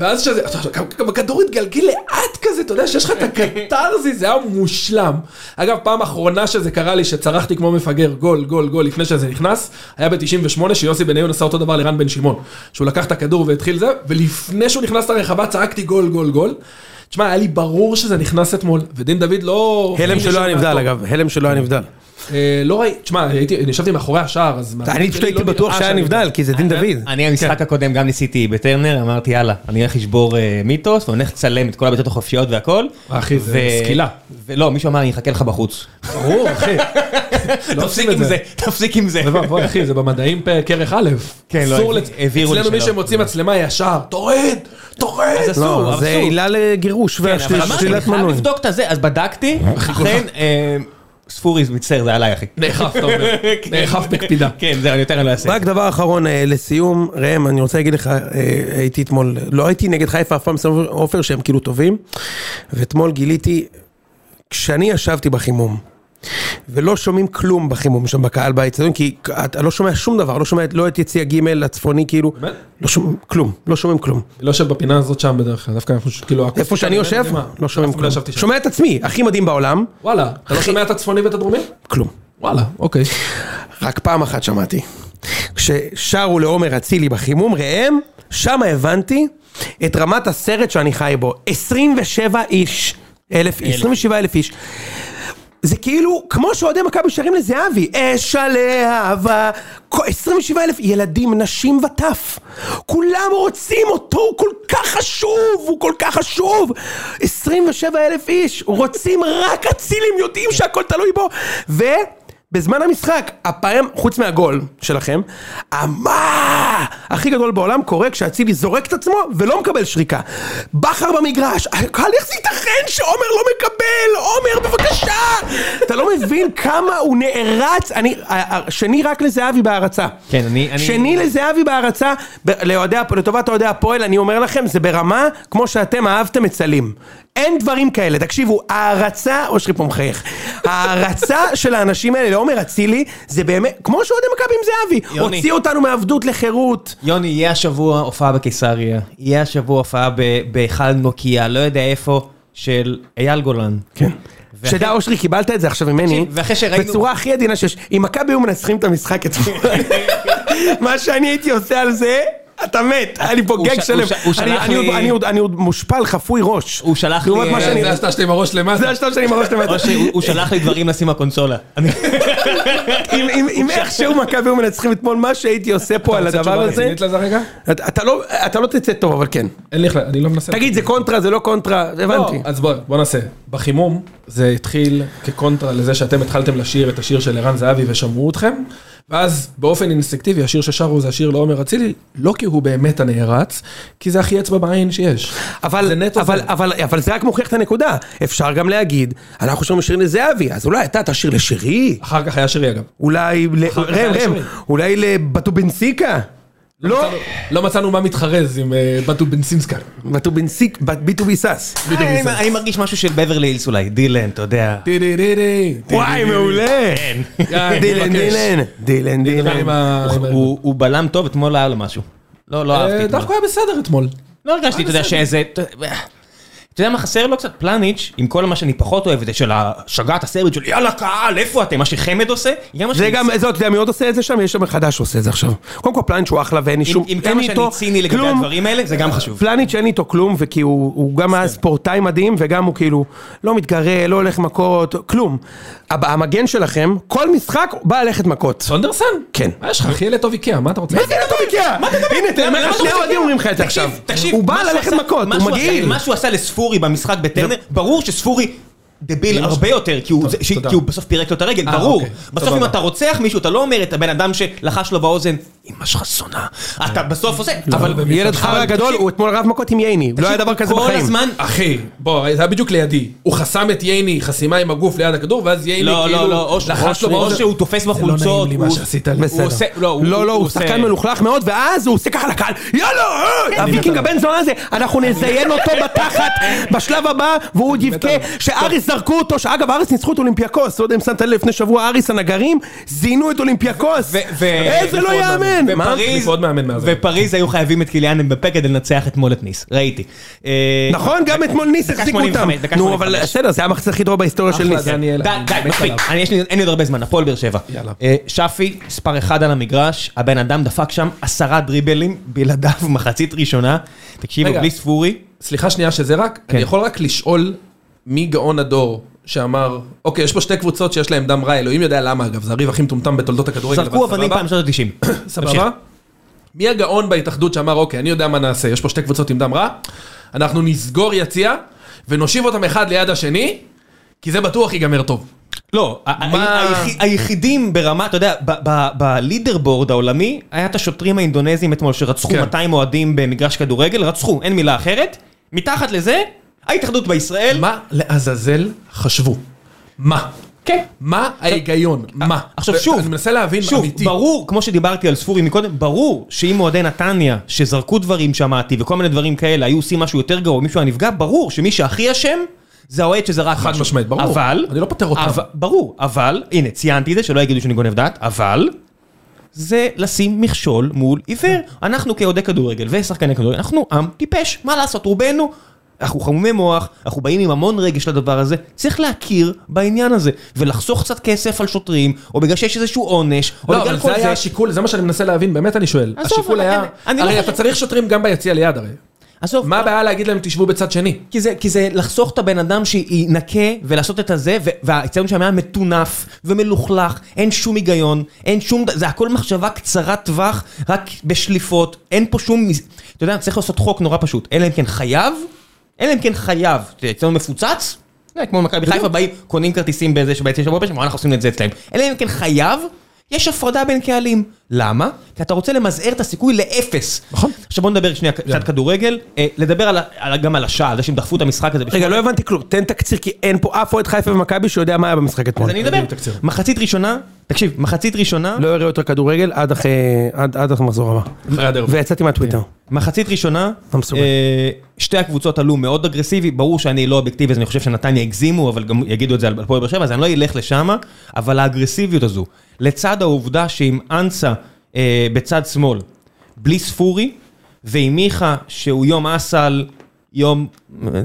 ואז שזה, עכשיו, גם- גם הכדור התגלגל לאט כזה, אתה יודע שיש לך את הקתרזי, זה היה מושלם. אגב, פעם אחרונה שזה קרה לי, שצרחתי כמו מפגר, גול, גול, גול, לפני שזה נכנס, היה ב-98, שיוסי בניון עשה אותו דבר לרן בן שמעון. שהוא לקח את הכדור והתחיל זה, ולפני שהוא נכנס לרחבה צעקתי גול, גול, גול. תשמע, היה לי ברור שזה נכנס אתמול, ודין דוד לא... הלם שלא היה נבדל אגב, הלם שלא היה נבדל. אה, לא ראיתי, תשמע, ישבתי מאחורי השער, אז... אני פשוט לא הייתי בטוח נראה שהיה שאני- נבדל, כי זה דין דוד. אני המשחק הקודם גם ניסיתי בטרנר, אמרתי יאללה, אני אלך לשבור אה, מיתוס, ואני הולך לצלם את כל הבעיטות החופשיות והכל. אחי, זה סקילה. ולא, מישהו אמר אני אחכה לך בחוץ. ברור, אחי. <laughs> לא תפסיק עם זה, תפסיק עם זה. זה בוא, אחי, זה במדעים כרך א'. כן, לא, העבירו לי אצלנו מי. שמוציא מצלמה ישר, תורד, תורד. אז אסור, לא, זה. עילה לגירוש כן, אבל אמרתי, אני ושלילת חייב מנוי. לבדוק את הזה, אז בדקתי, <laughs> אכן, אה, ספורי מצטער, זה עליי אחי. נאכף, אתה אומר. <laughs> נאכף בקפידה. כן, זהו, אני יותר אני לא אעשה. רק דבר אחרון אה, לסיום, ראם, אני רוצה להגיד לך, אה, הייתי אתמול, לא הייתי נגד חיפה אף פעם, עופר שהם כאילו טובים, ואתמול גיליתי, כשאני ישבתי בחימום, ולא שומעים כלום בחימום שם בקהל באצטדיון, כי אתה לא שומע שום דבר, לא שומע לא את יציע ג' הצפוני, כאילו, באמת? לא שומעים כלום, לא שומעים כלום. לא יושב בפינה הזאת שם בדרך כלל, דווקא אנחנו כאילו... איפה שאני יושב, לא שומעים פעם כלום. שומע את עצמי, הכי מדהים בעולם, וואלה, אתה לא שומע את הצפוני ואת הדרומי? כלום. וואלה, אוקיי. רק פעם אחת שמעתי. כששרו לעומר אצילי בחימום, ראם, שם הבנתי את רמת הסרט שאני חי בו. 27 איש, אלף איש, 27 אלף איש. זה כאילו, כמו שאוהדי מכבי שרים לזהבי, אש הלהבה, 27 אלף ילדים, נשים וטף. כולם רוצים אותו, הוא כל כך חשוב, הוא כל כך חשוב. 27 אלף איש, רוצים רק אצילים, יודעים שהכל תלוי בו. ו... בזמן המשחק, הפעם, חוץ מהגול שלכם, המה הכי גדול בעולם קורה כשאצילי זורק את עצמו ולא מקבל שריקה. בכר במגרש, הקהל, איך זה ייתכן שעומר לא מקבל? עומר, בבקשה! אתה לא מבין כמה הוא נערץ, אני, שני רק לזהבי בהערצה. כן, אני- אני- שני לזהבי בהערצה, ב- לטובת אוהדי הפועל, אני אומר לכם, זה ברמה כמו שאתם אהבתם את סלים. אין דברים כאלה, תקשיבו, הערצה, אושרי פה מחייך, הערצה של האנשים האלה לעומר אצילי, זה באמת, כמו שאוהדי מכבי עם זהבי, יוני. הוציא אותנו מעבדות לחירות. יוני, יהיה השבוע הופעה בקיסריה, יהיה השבוע הופעה בהיכל נוקיה, לא יודע איפה, של אייל גולן. כן. ואחרי- שדע אושרי, קיבלת את זה עכשיו ממני, שראינו- בצורה הכי עדינה שיש, אם מכבי היו מנצחים את המשחק אתמול, <laughs> מה שאני הייתי עושה על זה, אתה מת, היה לי פה גג שלם, הוא אני- שלח עוד- לי- אני עוד- מושפל, חפוי ראש. הוא שלח לי, אה, זה השטר שלי עם הראש למטה. זה השטר שאני עם הראש למטה. הוא- שלח לי דברים לשים בקונסולה. אם- איכשהו מכבי היו מנצחים אתמול, מה שהייתי עושה פה על הדבר הזה? אתה לא- אתה לא תצא טוב, אבל כן. אין לי, איך ל- אני לא מנסה. תגיד, זה קונטרה, זה לא קונטרה, לא, הבנתי. אז בוא, בוא נעשה. בחימום זה התחיל כקונטרה לזה שאתם התחלתם לשיר את השיר של ערן זהבי ושמעו אתכם, ואז באופן אינסטינקטיבי השיר ששרו זה השיר לעומר אצילי, לא כי הוא באמת הנערץ, כי זה הכי אצבע בעין שיש. אבל, זה אבל, זה. אבל, אבל זה רק מוכיח את הנקודה. אפשר גם להגיד, אנחנו שומעים שיר לזהבי, אז אולי אתה תשיר לשירי, אחר כך היה שירי אגב. אולי, ל... ראם, לשירי. אולי לבטובנסיקה? לא, לא מצאנו מה מתחרז עם אה, בטו בנסינסקה. בטובנסיק, ביטובי סאס. אני- אני מרגיש משהו של בברלי הילס אולי, דילן, אתה יודע. טידידידי, וואי, טידידידי. מעולה. יאללה, דילן, מבקש. דילן, דילן, דילן. הוא הוא בלם טוב, אתמול היה לו משהו. לא, לא אה, אהבתי. אתמול. דווקא היה בסדר אתמול. לא הרגשתי, אתה יודע, שאיזה... אתה יודע מה חסר לו קצת? פלניץ', עם כל מה שאני פחות אוהב, זה של השגעת הסרט של יאללה קהל, איפה אתם? מה שחמד עושה? גם מה זה גם, זה, אתה יודע מי עוד עושה את זה שם? יש שם חדש שעושה את זה עכשיו. קודם כל פלניץ' הוא אחלה ואין לי שום, עם כמה שאני ציני לגבי. הדברים האלה, זה גם חשוב. פלניץ' אין איתו כלום, וכי הוא, גם היה ספורטאי מדהים, וגם הוא כאילו לא מתגרה, לא הולך מכות, כלום. המגן שלכם, כל משחק בא ללכת מכות. סונדרסן? כן. מה יש לך? אחי ילד טוב איקאה, מה אתה רוצה? מה זה טוב איקאה? הנה, תראה, שני אתה אוהדים אומרים לך את זה עכשיו. תקשיב, הוא בא מה ללכת מכות, מה הוא מגעיל. מה שהוא עשה לספורי במשחק בטרנר, ברור שספורי... דביל הרבה יותר, כי הוא- טוב, זה- ש- תודה. כי הוא בסוף פירק לו את הרגל, אה, ברור. אוקיי, בסוף. אם אתה רוצח מישהו, אתה לא אומר את הבן אדם שלחש לו באוזן, אמא שלך שונאה. אתה בסוף עושה, אבל... ילד חרא גדול, הוא אתמול רב מכות עם ייני, לא היה דבר כזה כל בחיים. הזמן... אחי, בוא, זה היה בדיוק לידי. הוא חסם את ייני חסימה עם הגוף ליד הכדור, ואז ייני לא, כאילו לא, לא, לחש או לו ש- או באוזן. שהוא תופס זה לא בחולצות, נעים לי מה שעשית לי. בסדר. לא, לא, לא, הוא שחקן מלוכלך מאוד, ואז הוא עושה ככה לקהל, יאללה, אה, הוויקינג הבן זונה הזה, אנחנו נזיין אותו בתחת בשלב הבא, והוא עוד יבכה שאריס זרקו אותו, שאגב אריס ניצחו את אולימפיאקוס, לא יודע אם שמת לב לפני שבוע, אריס הנגרים, זיינו את אולימפיאקוס, איזה לא יאמן? ופריז, היו חייבים את קיליאן אמבפה כדי לנצח אתמול את ניס, ראיתי. אה, נכון, גם אתמול ניס החזיקו אותם, 85, דקה נו אבל 85. בסדר, זה היה המחצית הכי טובה בהיסטוריה של ניס. די, די, מספיק, אין לי עוד הרבה זמן, הפועל באר שבע. אה, שפי, מספר אחד על המגרש, הבן אדם דפק שם עשרה דריבלים בלעדיו <laughs> מחצית ראשונה. תקשיבו. בלי ספורי. סליחה שנייה שזה רק, כן. אני יכול רק לשאול מי גאון הדור שאמר, אוקיי, יש פה שתי קבוצות שיש להם דם רע, אלוהים יודע למה אגב, זה הריב הכי מטומטם בתולדות הכדורגל. זרקו אבנים. פעם שנות ה-90. <clears throat> סבבה? מי הגאון בהתאחדות שאמר, אוקיי, אני יודע מה נעשה, יש פה שתי קבוצות עם דם רע, אנחנו נסגור יציע ונושיב אותם אחד ליד השני, כי זה בטוח ייגמר טוב. לא, היחידים ברמה, אתה יודע, בלידר בורד העולמי, היה את השוטרים האינדונזים אתמול שרצחו כן. 200 אוהדים במגרש כדורגל, רצחו, אין מילה אחרת. מתחת לזה, ההתאחדות בישראל. מה לעזאזל חשבו? מה? כן. מה ההיגיון? מה? עכשיו שוב, אני מנסה להבין שוב, אמיתי. ברור, כמו שדיברתי על ספורי מקודם, ברור שאם אוהדי נתניה, שזרקו דברים שמעתי וכל מיני דברים כאלה, היו עושים משהו יותר גרוע, מישהו היה נפגע, ברור שמי שהכי אשם, זה האוהד שזרק משהו. חד משמעית, ברור. אבל, אני לא פוטר אותם. אבל- ברור, אבל, הנה, ציינתי את זה, שלא יגידו שאני גונב דעת, אבל, זה לשים מכשול מול עיוור. אנחנו כאוהדי כדורגל ושחקני כדורגל, אנחנו עם טיפש, מה לעשות, רובנו, אנחנו חמומי מוח, אנחנו באים עם המון רגש לדבר הזה, צריך להכיר בעניין הזה, ולחסוך קצת כסף על שוטרים, או בגלל שיש איזשהו עונש, או לא, בגלל אבל כל זה זה. היה השיקול, זה מה שאני מנסה להבין, באמת אני שואל. השיקול היה, לא הרי אתה צריך שוטרים גם ביציע ליד הרי. עזוב, מה הבעיה להגיד להם תשבו בצד שני? כי זה, כי זה לחסוך את הבן אדם שינקה ולעשות את הזה, ו- והאצטדיון שם היה מטונף ומלוכלך, אין שום היגיון, אין שום, זה הכל מחשבה קצרת טווח, רק בשליפות, אין פה שום, אתה יודע, צריך לעשות חוק נורא פשוט, אלא אם כן חייב, אלא אם כן חייב, אצטדיון מפוצץ, זה כמו מכבי חיפה באים, קונים כרטיסים באיזה שבעצם שבוע בשבוע, אנחנו עושים את זה אצלם, אלא אם כן חייב, יש הפרדה בין קהלים. למה? כי אתה רוצה למזער את הסיכוי לאפס. נכון. עכשיו בוא נדבר שנייה קצת כדורגל, אה, לדבר גם על השעה, על זה שהם דחפו את המשחק הזה. רגע, לא הבנתי כלום, תן תקציר, כי אין פה אף אוהד חיפה ומכבי שיודע מה היה במשחק אתמול. אז אני אדבר. מחצית ראשונה, תקשיב, מחצית ראשונה, לא אראה יותר כדורגל עד אחרי, עד המחזור הבא. אחרי הדרבי. ויצאתי מהטוויטר. מחצית ראשונה. אה, שתי הקבוצות עלו מאוד אגרסיבי, ברור שאני לא אובייקטיבי, אז אני חושב שנתניה הגזימו, אבל גם יגידו את זה על הפועל באר שבע, אז אני לא אלך לשם, אבל האגרסיביות הזו, לצד העובדה שעם אנסה אה, בצד שמאל, בלי ספורי, ועם מיכה שהוא יום אסל, יום,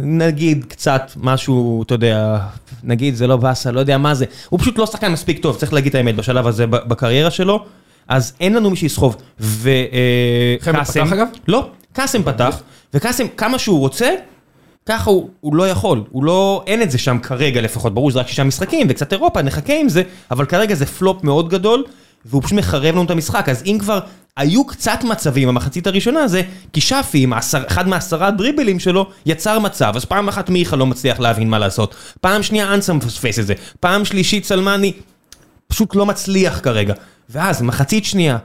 נגיד קצת משהו, אתה יודע, נגיד זה לא באסל, לא יודע מה זה, הוא פשוט לא שחקן מספיק טוב, צריך להגיד את האמת, בשלב הזה בקריירה שלו, אז אין לנו מי שיסחוב. וקאסם, פתח, אגב? לא, קאסם פתח, וקאסם כמה שהוא רוצה, ככה הוא, הוא לא יכול, הוא לא, אין את זה שם כרגע לפחות, ברור שזה רק שישה משחקים וקצת אירופה, נחכה עם זה, אבל כרגע זה פלופ מאוד גדול, והוא פשוט מחרב לנו את המשחק, אז אם כבר היו קצת מצבים במחצית הראשונה זה, כי שפי עם העשר, אחד מהעשרה דריבלים שלו יצר מצב, אז פעם אחת מיכה לא מצליח להבין מה לעשות, פעם שנייה אנסה מפספס את זה, פעם שלישית סלמני פשוט לא מצליח כרגע, ואז מחצית שנייה,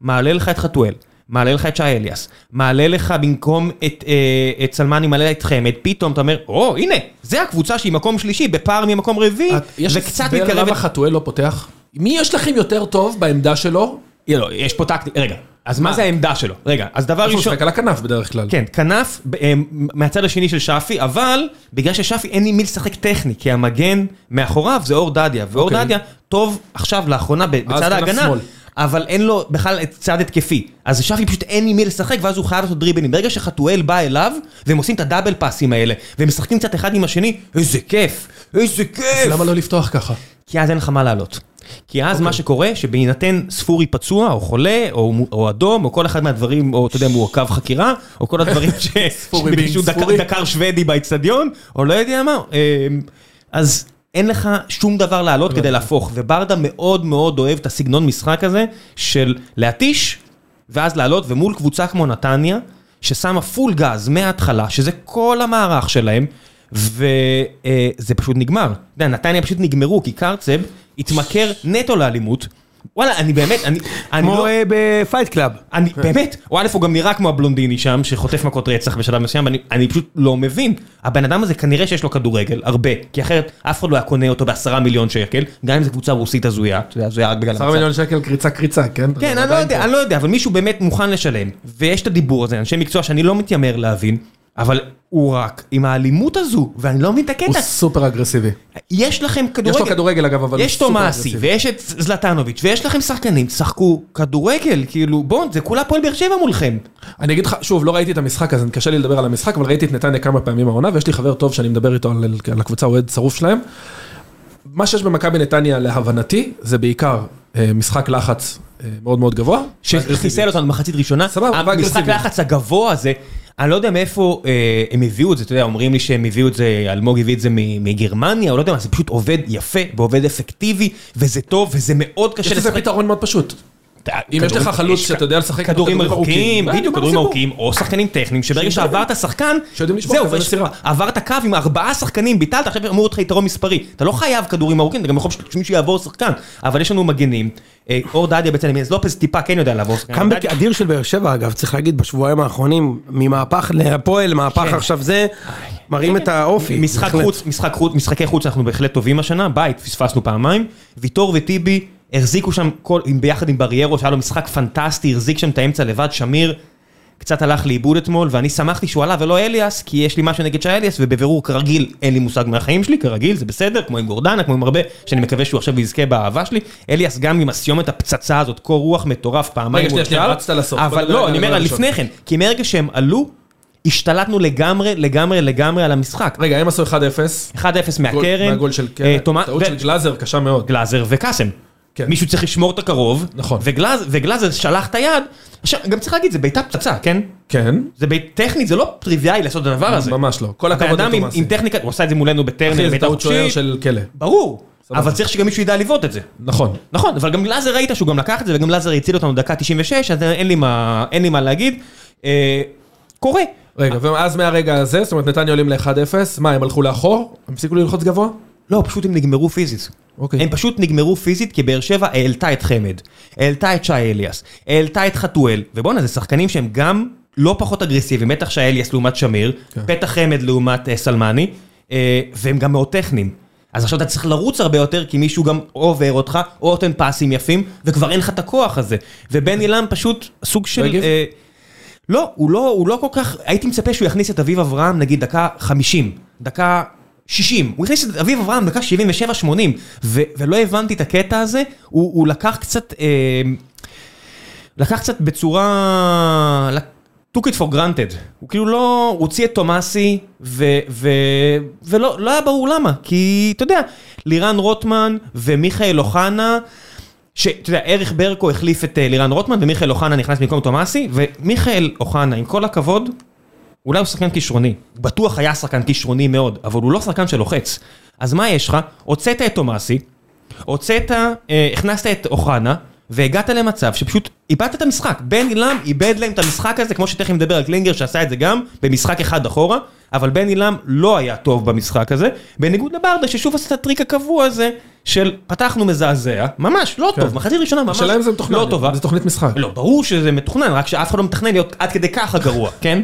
מעלה לך את חתואל, מעלה לך את שי אליאס, מעלה לך במקום את, אה, את סלמני, מעלה את חמד, פתאום אתה אומר, או, הנה, זה הקבוצה שהיא מקום שלישי, בפער ממקום רביעי, את- יש וקצת הסבר למה מתקרבת... חתואל לא פותח? מי יש לכם יותר טוב בעמדה שלו? לא, יש פה טקטי, רגע, אז מה זה העמדה שלו? רגע, אז דבר הוא ראשון... משחק על הכנף בדרך כלל. כן, כנף אה, מהצד השני של שפי, אבל בגלל ששפי אין עם מי לשחק טכני, כי המגן מאחוריו זה אור דדיה, ואור אוקיי. דדיה טוב עכשיו לאחרונה בצד ההגנה. אבל אין לו בכלל את צד התקפי. אז שפי פשוט אין עם מי לשחק, ואז הוא חייב לעשות דריבלים. ברגע שחתואל בא אליו, והם עושים את הדאבל פאסים האלה, והם משחקים קצת אחד עם השני, איזה כיף, איזה כיף. למה לא לפתוח ככה? כי אז אין לך מה לעלות. כי אז אוקיי. מה שקורה, שבהינתן ספורי פצוע, או חולה, או, או אדום, או כל אחד מהדברים, או אתה יודע, מעוכב חקירה, או כל הדברים ש... <laughs> ספורי דקר- ספורי. דקר שוודי באצטדיון, או לא יודע מה. אמ, אז אין לך שום דבר לעלות כדי להפוך, וברדה מאוד מאוד אוהב את הסגנון משחק הזה, של להתיש, ואז לעלות, ומול קבוצה כמו נתניה, ששמה פול גז מההתחלה, שזה כל המערך שלהם, וזה פשוט נגמר. אתה יודע, נתניה פשוט נגמרו, כי קרצב התמכר נטו לאלימות. וואלה, אני באמת, אני, אני כמו לא... אה, ב Fight Club. אני באמת, הוא א' הוא גם נראה כמו הבלונדיני שם, שחוטף מכות רצח בשלב מסוים, ואני אני פשוט לא מבין. הבן אדם הזה כנראה שיש לו כדורגל, הרבה, כי אחרת אף אחד לא היה קונה אותו בעשרה מיליון שקל, גם אם זו קבוצה רוסית הזויה, אתה יודע, הזויה רק בגלל עשרה המצב. מיליון שקל קריצה קריצה, כן? כן, לא עדיין יודע, פה. אני לא יודע, אבל מישהו באמת מוכן לשלם, ויש את הדיבור הזה, אנשי מקצוע שאני לא מתיימר להבין, אבל הוא רק עם האלימות הזו, ואני לא מבין את הוא הקטע. סופר אגרסיבי. יש לכם כדורגל. יש לו כדורגל אגב, אבל הוא יש סופר תומאסי, אגרסיבי. ויש את זלטנוביץ', ויש לכם שחקנים, תשחקו כדורגל, כאילו, בואו, זה כולה פועל באר שבע מולכם. אני אגיד לך, שוב, לא ראיתי את המשחק, אז קשה לי לדבר על המשחק, אבל ראיתי את נתניה כמה פעמים העונה, ויש לי חבר טוב שאני מדבר איתו על, על הקבוצה, אוהד שרוף שלהם. מה שיש במכבי נתניה, להבנתי, זה בעיקר אה, משחק לחץ אה, מאוד מאוד גבוה. שחיסל אותנו במחצית ראשונה. סבבה, המשחק. לחץ הגבוה הזה, אני לא יודע מאיפה אה, הם הביאו את זה, אתה יודע, אומרים לי שהם הביאו את זה, אלמוג הביא את זה מגרמניה, או לא יודע מה, זה פשוט עובד יפה ועובד אפקטיבי, וזה טוב, וזה מאוד קשה יש לזה פתרון מאוד פשוט. אם יש לך חלוץ שאתה יודע לשחק כדורים ארוכים, בדיוק, כדורים? ארוכים, או שחקנים טכניים, שברגע שעברת שחקן, זהו. עברת קו עם ארבעה שחקנים, ביטלת, עכשיו אמור להיות לך יתרון מספרי. אתה לא חייב כדורים ארוכים, אתה גם יכול שמישהו יעבור שחקן, אבל יש לנו מגנים. אה, אור דדיה בצלם, אז לופס טיפה כן יודע לעבור שחקן. קאמבק אדיר של באר שבע אגב, צריך להגיד, בשבועיים האחרונים, ממהפך להפועל, מהפך כן. עכשיו זה, מראים את האופי. משחק חוץ, משחקי חוץ אנחנו בהחלט טובים השנה, בית פספסנו פעמיים, ויטור וטיבי החזיקו שם כל, ביחד עם בריירו, שהיה לו משחק פנטסטי, החזיק שם את האמצע לבד, שמיר קצת הלך לאיבוד אתמול, ואני שמחתי שהוא עלה ולא אליאס, כי יש לי משהו נגד שי אליאס, ובבירור כרגיל אין לי מושג מהחיים שלי, כרגיל זה בסדר, כמו עם גורדנה, כמו עם הרבה, שאני מקווה שהוא עכשיו יזכה באהבה שלי, אליאס גם עם הסיומת הפצצה הזאת, קור רוח מטורף פעמיים, רצת לסוף. אבל לא, אני אומר. לפני כן, כי מרגע שהם עלו, השתלטנו לגמרי, לגמרי, לגמרי על המשחק. רגע, הם עשו 1-0. 1-0 מהקרן, מהגול של אה, קרן. טעות של גלאזר קשה מאוד. גלאזר וקאסם. כן. מישהו צריך לשמור את הקרוב, נכון. וגלאז, וגלאזר שלח את היד, עכשיו גם צריך להגיד, זה בעיטה פצצה, כן? כן. זה בעיט טכנית, זה לא טריוויאלי לעשות את הדבר הזה. ממש לא. כל הבן הכבוד אדם עם, לתומאסי. עם טכניקה, הוא עשה את זה מולנו בטרנר, בעיטה חופשית. של כלא. ברור, סבבה. אבל צריך שגם מישהו ידע לבעוט את זה. נכון. נכון, אבל גם גלאזר ראית שהוא גם לקח את זה, וגם גלאזר הציל אותנו דקה 96, אז אין לי מה, אין לי מה להגיד. אה, קורה. רגע, ואז מהרגע הזה, זאת אומרת נתניה עולים ל-1-0, מה, הם הלכו לאחור? הם הפסיקו ללחוץ גבוה? לא, פשוט הם נגמרו פיזית. אוקיי. הם פשוט נגמרו פיזית כי באר שבע העלתה את חמד, העלתה את שי אליאס, העלתה את חתואל, ובואנה זה שחקנים שהם גם לא פחות אגרסיביים, בטח שי אליאס לעומת שמיר, כן. פתח חמד לעומת אה, סלמני, אה, והם גם מאוד טכניים. אז עכשיו אתה צריך לרוץ הרבה יותר, כי מישהו גם או עובר אותך, או נותן פסים יפים, וכבר אין לך את הכוח הזה. ובן אילם פשוט סוג של... לא? אה, לא, הוא לא, הוא לא כל כך, הייתי מצפה שהוא יכניס את אביב אברהם נגיד דקה 50, דקה 60, הוא הכניס את אביב אברהם דקה 77-80, ו- ולא הבנתי את הקטע הזה, הוא, הוא לקח קצת, אה, לקח קצת בצורה, took it for granted, הוא כאילו לא, הוא הוציא את תומאסי, ולא לא היה ברור למה, כי אתה יודע, לירן רוטמן ומיכאל אוחנה, שאתה יודע, ערך ברקו החליף את אה, לירן רוטמן ומיכאל אוחנה נכנס במקום תומאסי, ומיכאל אוחנה, עם כל הכבוד, אולי הוא שחקן כישרוני, בטוח היה שחקן כישרוני מאוד, אבל הוא לא שחקן שלוחץ. אז מה יש לך? הוצאת את תומאסי, הוצאת, אה, הכנסת את אוחנה, והגעת למצב שפשוט איבדת את המשחק. בן אילם איבד להם את המשחק הזה, כמו שתכף נדבר על קלינגר שעשה את זה גם, במשחק אחד אחורה, אבל בן אילם לא היה טוב במשחק הזה, בניגוד לברדה ששוב עשה את הטריק הקבוע הזה, של פתחנו מזעזע, ממש לא טוב, מחצית ראשונה ממש השאלה אם זה מתוכנן, לא טובה. זה תוכנית משחק. לא, ברור שזה מתוכנן, רק שאף אחד לא מתכנן להיות עד כדי ככה גרוע, <laughs> כן?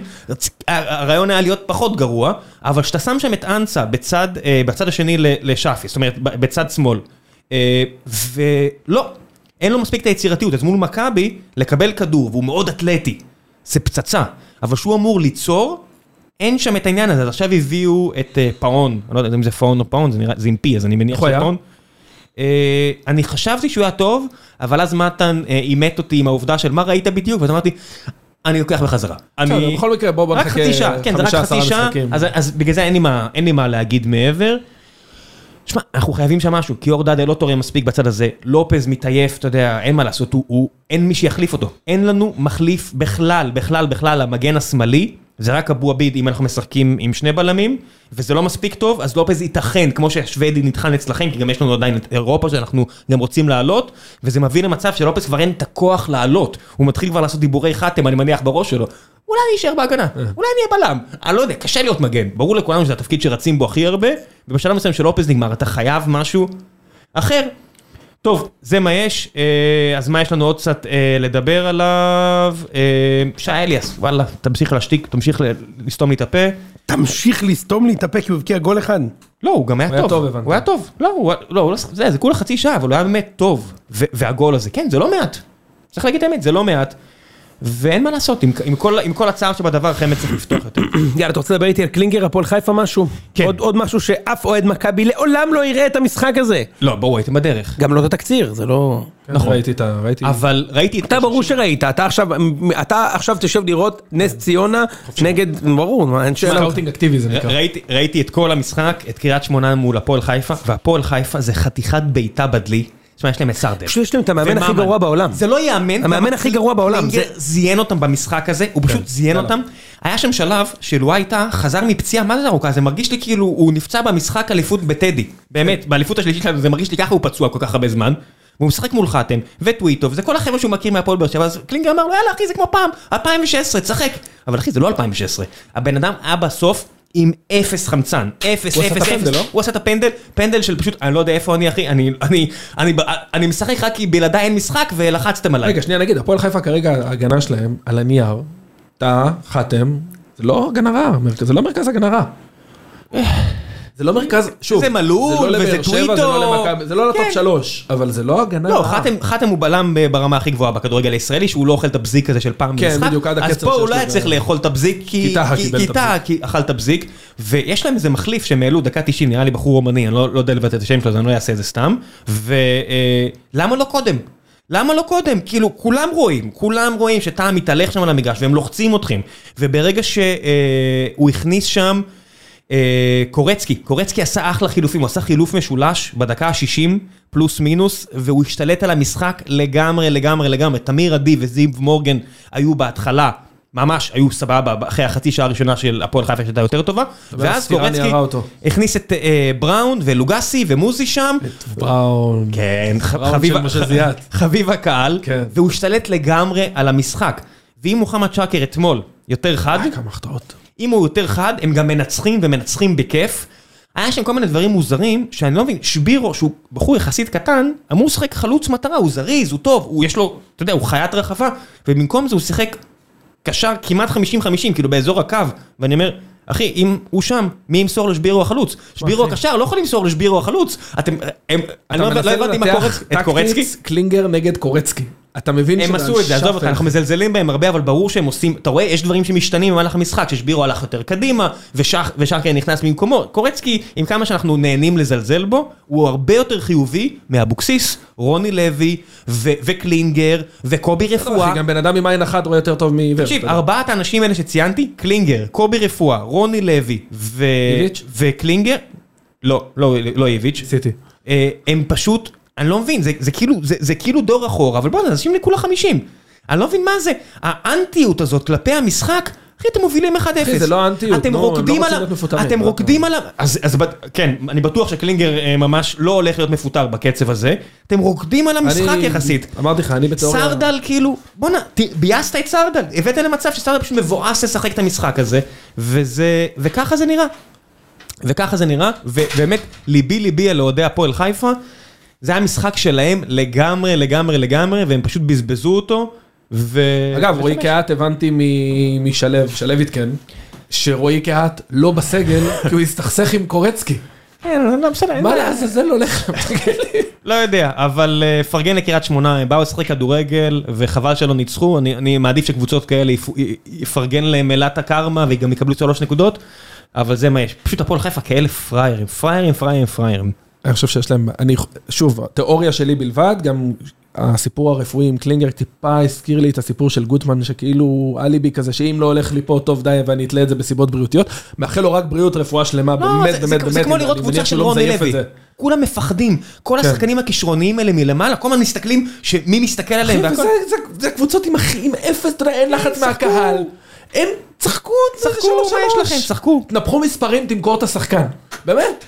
הרעיון היה להיות פחות גרוע, אבל כשאתה שם שם את אנסה בצד, אה, בצד השני לשאפי, זאת אומרת, בצד שמאל, אה, ולא, אין לו מספיק את היצירתיות, אז מול מכבי, לקבל כדור, והוא מאוד אתלטי, זה פצצה, אבל שהוא אמור ליצור, אין שם את העניין הזה, אז עכשיו הביאו את אה, פאון, אני לא יודע אם זה פאון או פאון, זה נראה, זה עם פי, אז אני מניח שזה? פאון. אה, אני חשבתי שהוא היה טוב, אבל אז מתן אה, אימת אותי עם העובדה של מה ראית בדיוק, ואז אמרתי, אני לוקח בחזרה. אני... בכל מקרה בואו בוא רק נחכה חצי שעה, כן, זה רק חצי שעה. אז, אז בגלל זה אין לי, מה, אין לי מה להגיד מעבר. שמע, אנחנו חייבים שם משהו, כי אור דאדה לא תורם מספיק בצד הזה, לופז מתעייף, אתה יודע, אין מה לעשות, הוא, הוא, אין מי שיחליף אותו. אין לנו מחליף בכלל, בכלל, בכלל, המגן השמאלי, זה רק אבו עביד אם אנחנו משחקים עם שני בלמים, וזה לא מספיק טוב, אז לופז ייתכן, כמו שהשוודי נטחן אצלכם, כי גם יש לנו עדיין את אירופה שאנחנו גם רוצים לעלות, וזה מביא למצב שלופז כבר אין את הכוח לעלות. הוא מתחיל כבר לעשות דיבורי חתם, אני מניח בראש שלו. אולי אני אשאר בהגנה, אולי אני אהיה בלם, אני לא יודע, קשה להיות מגן. ברור לכולנו שזה התפקיד שרצים בו הכי הרבה, ובשלב מסוים שלופז נגמר, אתה חייב משהו אחר. טוב, זה מה יש, אה, אז מה יש לנו עוד קצת אה, לדבר עליו? אה, שי אליאס, וואלה, תמשיך להשתיק, תמשיך ל- לסתום לי את הפה. תמשיך לסתום לי את הפה כי הוא הבקיע גול אחד. לא, הוא גם היה הוא היה טוב. טוב, הבנתי. הוא היה טוב. לא, לא, לא, זה, זה כולה חצי שעה, אבל הוא היה באמת טוב. ו- והגול הזה, כן, זה לא מעט. צריך להגיד את האמת, זה לא מעט. ואין מה לעשות, עם, עם, כל, עם כל הצער שבדבר, חמד צריך לפתוח יותר. <clears throat> יאללה, אתה רוצה לדבר איתי על קלינגר, הפועל חיפה משהו? כן. עוד, עוד משהו שאף אוהד מכבי לעולם לא יראה את המשחק הזה. לא, ברור, הייתם בדרך. גם לא את התקציר, זה לא... כן, ראיתי את ה... ראיתי... אבל ראיתי את... אתה ברור שראית, אתה עכשיו, אתה עכשיו תשב לראות נס ציונה נגד, ברור, אין שאלה. scouting אקטיבי זה נקרא. ראיתי את כל המשחק, את קריית שמונה מול הפועל חיפה, והפועל חיפה זה חתיכת בעיטה בדלי, תשמע, יש להם את סרדל. פשוט יש להם את המאמן הכי. גרוע בעולם. זה לא ייאמן. המאמן הכי גרוע בעולם, זה- כן. זיין אותם במשחק הזה, הוא פשוט זיין יאללה. אותם. היה שם שלב שלואי טאה חזר מפציעה, מה זה ארוכה? זה מרגיש לי כאילו הוא נפצע במשחק אליפות בטדי. באמת, באליפות השלישית שלנו זה מרגיש לי ככה הוא פצוע כל כך הרבה זמן. והוא משחק מול חתם, וטוויטו, זה כל החבר'ה שהוא מכיר מהפועל באר שבע, אז קלינגר אמר לו יאללה אחי זה כמו פעם, 2016, תשחק. אבל אחי זה לא 2016, הבן אדם היה בסוף עם אפס חמצן, אפס, אפס, אפס. לא? הוא עשה את הפנדל, פנדל של פשוט, אני לא יודע איפה אני אחי, אני, אני, אני, אני משחק רק כי בלעדיי אין משחק ולחצתם עליי. רגע, שנייה נגיד, הפועל חיפה כרגע, ההגנה שלהם, על הנייר, טאה, חתם, זה לא הגנה רעה, זה לא מרכז הגנה רע. זה לא מרכז, שוב, זה מלול, לא וזה טוויטו. לא למכבי, זה לא לטופ כן. שלוש, אבל זה לא הגנה לא. חתם, הוא בלם ברמה הכי גבוהה בכדורגל הישראלי, שהוא לא אוכל את הבזיק הזה של פעם כן, במשחק. בדיוק, עד אז פה הוא לא היה צריך לאכול את הבזיק, כי כי טאה כי- קיבל כי את טאה הבזיק. כי אכל את הבזיק, ויש להם איזה מחליף שהם העלו דקה 90, נראה לי בחור רומני, אני לא לא יודע לבטא את השם שלו, אז אני לא אעשה את זה סתם. ולמה לא קודם? למה לא קודם? כאילו, כולם רואים, כולם רואים שטאה מתהלך שם על המגרש, והם לוחצים אתכם. וברגע שהוא הכניס שם... אה, קורצקי, קורצקי עשה אחלה חילופים, הוא עשה חילוף משולש בדקה ה-60 פלוס מינוס והוא השתלט על המשחק לגמרי לגמרי לגמרי, תמיר עדי וזיו מורגן היו בהתחלה ממש היו סבבה אחרי החצי שעה הראשונה של הפועל חיפה שהייתה יותר טובה ואז קורצקי. הכניס את אה, בראון ולוגסי ומוזי שם בראון. כן, בראון חביב. חביב הקהל כן. והוא השתלט לגמרי על המשחק ואם מוחמד שקר אתמול יותר חד כמה החטאות. אם הוא יותר חד, הם גם מנצחים ומנצחים בכיף. היה שם כל מיני דברים מוזרים, שאני לא מבין, שבירו, שהוא בחור יחסית קטן, אמור לשחק חלוץ מטרה, הוא זריז, הוא טוב, הוא יש לו, אתה יודע, הוא חיית רחבה, ובמקום זה הוא שיחק קשר כמעט 50-50, כאילו באזור הקו, ואני אומר, אחי, אם הוא שם, מי ימסור לשבירו החלוץ? שבירו. הקשר לא יכול למסור לשבירו החלוץ. אתם, הם, אני לא אתה לא הבנתי מה מנסה קורצקי, את לנתח קורצקי? טקטית קלינגר נגד קורצקי. אתה מבין הם שזה עשו את זה, עזוב אותך. אנחנו מזלזלים בהם הרבה, אבל ברור שהם עושים, אתה רואה, יש דברים שמשתנים במהלך המשחק, ששבירו הלך יותר קדימה, ושח- ושחר נכנס במקומו. קורצקי, עם כמה שאנחנו נהנים לזלזל בו, הוא הרבה יותר חיובי מאבוקסיס, רוני לוי, וקלינגר, וקובי רפואה. גם בן אדם עם עין אחת רואה יותר טוב מעיוור. תקשיב. ארבעת האנשים האלה שציינתי, קלינגר, קובי רפואה, רוני לוי? וקלינגר, לא, לא, לא איביץ'. אה, הם פשוט, אני לא מבין, זה, זה, כאילו, זה, זה כאילו דור אחורה, אבל בוא'נה, אנשים לכולה 50. אני לא מבין מה זה, האנטיות הזאת כלפי המשחק, אחי, אתם מובילים 1-0. אחי, זה לא האנטיות, אתם הם רוקדים לא רוצים על ה- להיות מפוטרים, אתם לא רוקדים על ה... אז, אז כן, אני בטוח שקלינגר אה, ממש לא הולך להיות מפוטר בקצב הזה. אתם רוקדים על המשחק אני- יחסית. אמרתי לך, אני בתיאוריה... סרדל כאילו, בואנה, ת- ביאסת את סרדל, הבאת למצב שסרדל פשוט מבואס לשחק את המשחק הזה, וזה, וככה זה נראה. וככה זה נראה, ובאמת, ליבי ליבי על אוהדי הפועל חיפה, זה היה משחק שלהם לגמרי, לגמרי, לגמרי, והם פשוט בזבזו אותו, ו... אגב, רועי. קהת הבנתי מ- משלו, שלו עדכן, שרועי קהת לא בסגל, <laughs> כי הוא הסתכסך עם קורצקי. כן, לא בסדר, אין מה. לעזאזל הולך? תגיד לי. <laughs> לא יודע, אבל אה, פרגן לקריית שמונה, הם באו לשחק כדורגל, וחבל שלא ניצחו, אני, אני מעדיף שקבוצות כאלה יפ, י- יפרגן להם מילת הקרמה, וגם יקבלו שלוש נקודות, אבל זה מה יש. פשוט הפועל חיפה כאלה פראיירים, פראיירים, פראיירים, פראיירים. אני חושב שיש להם, אני, שוב, תיאוריה שלי בלבד, גם הסיפור הרפואי עם קלינגר טיפה הזכיר לי את הסיפור של גוטמן, שכאילו אליבי כזה, שאם לא הולך לי פה טוב די ואני אתלה את זה בסיבות בריאותיות, מאחל לו רק בריאות, רפואה שלמה, לא, באמת, זה, באמת, זה, באמת, זה כמו אני לראות מניח קבוצה של לא רוני לוי. זה. כולם מפחדים, כל כן. השחקנים הכישרוניים האלה מלמעלה, כל הזמן מסתכלים שמי מסתכל עליהם אחי, והכל. וזה זה- זה קבוצות עם הכי- עם אפס, אתה יודע, אין לחץ. מהקהל. הם צחקו, זה צחקו, מה יש. לכם? צחקו. תנפחו מספרים, תמכור את השחקן. באמת.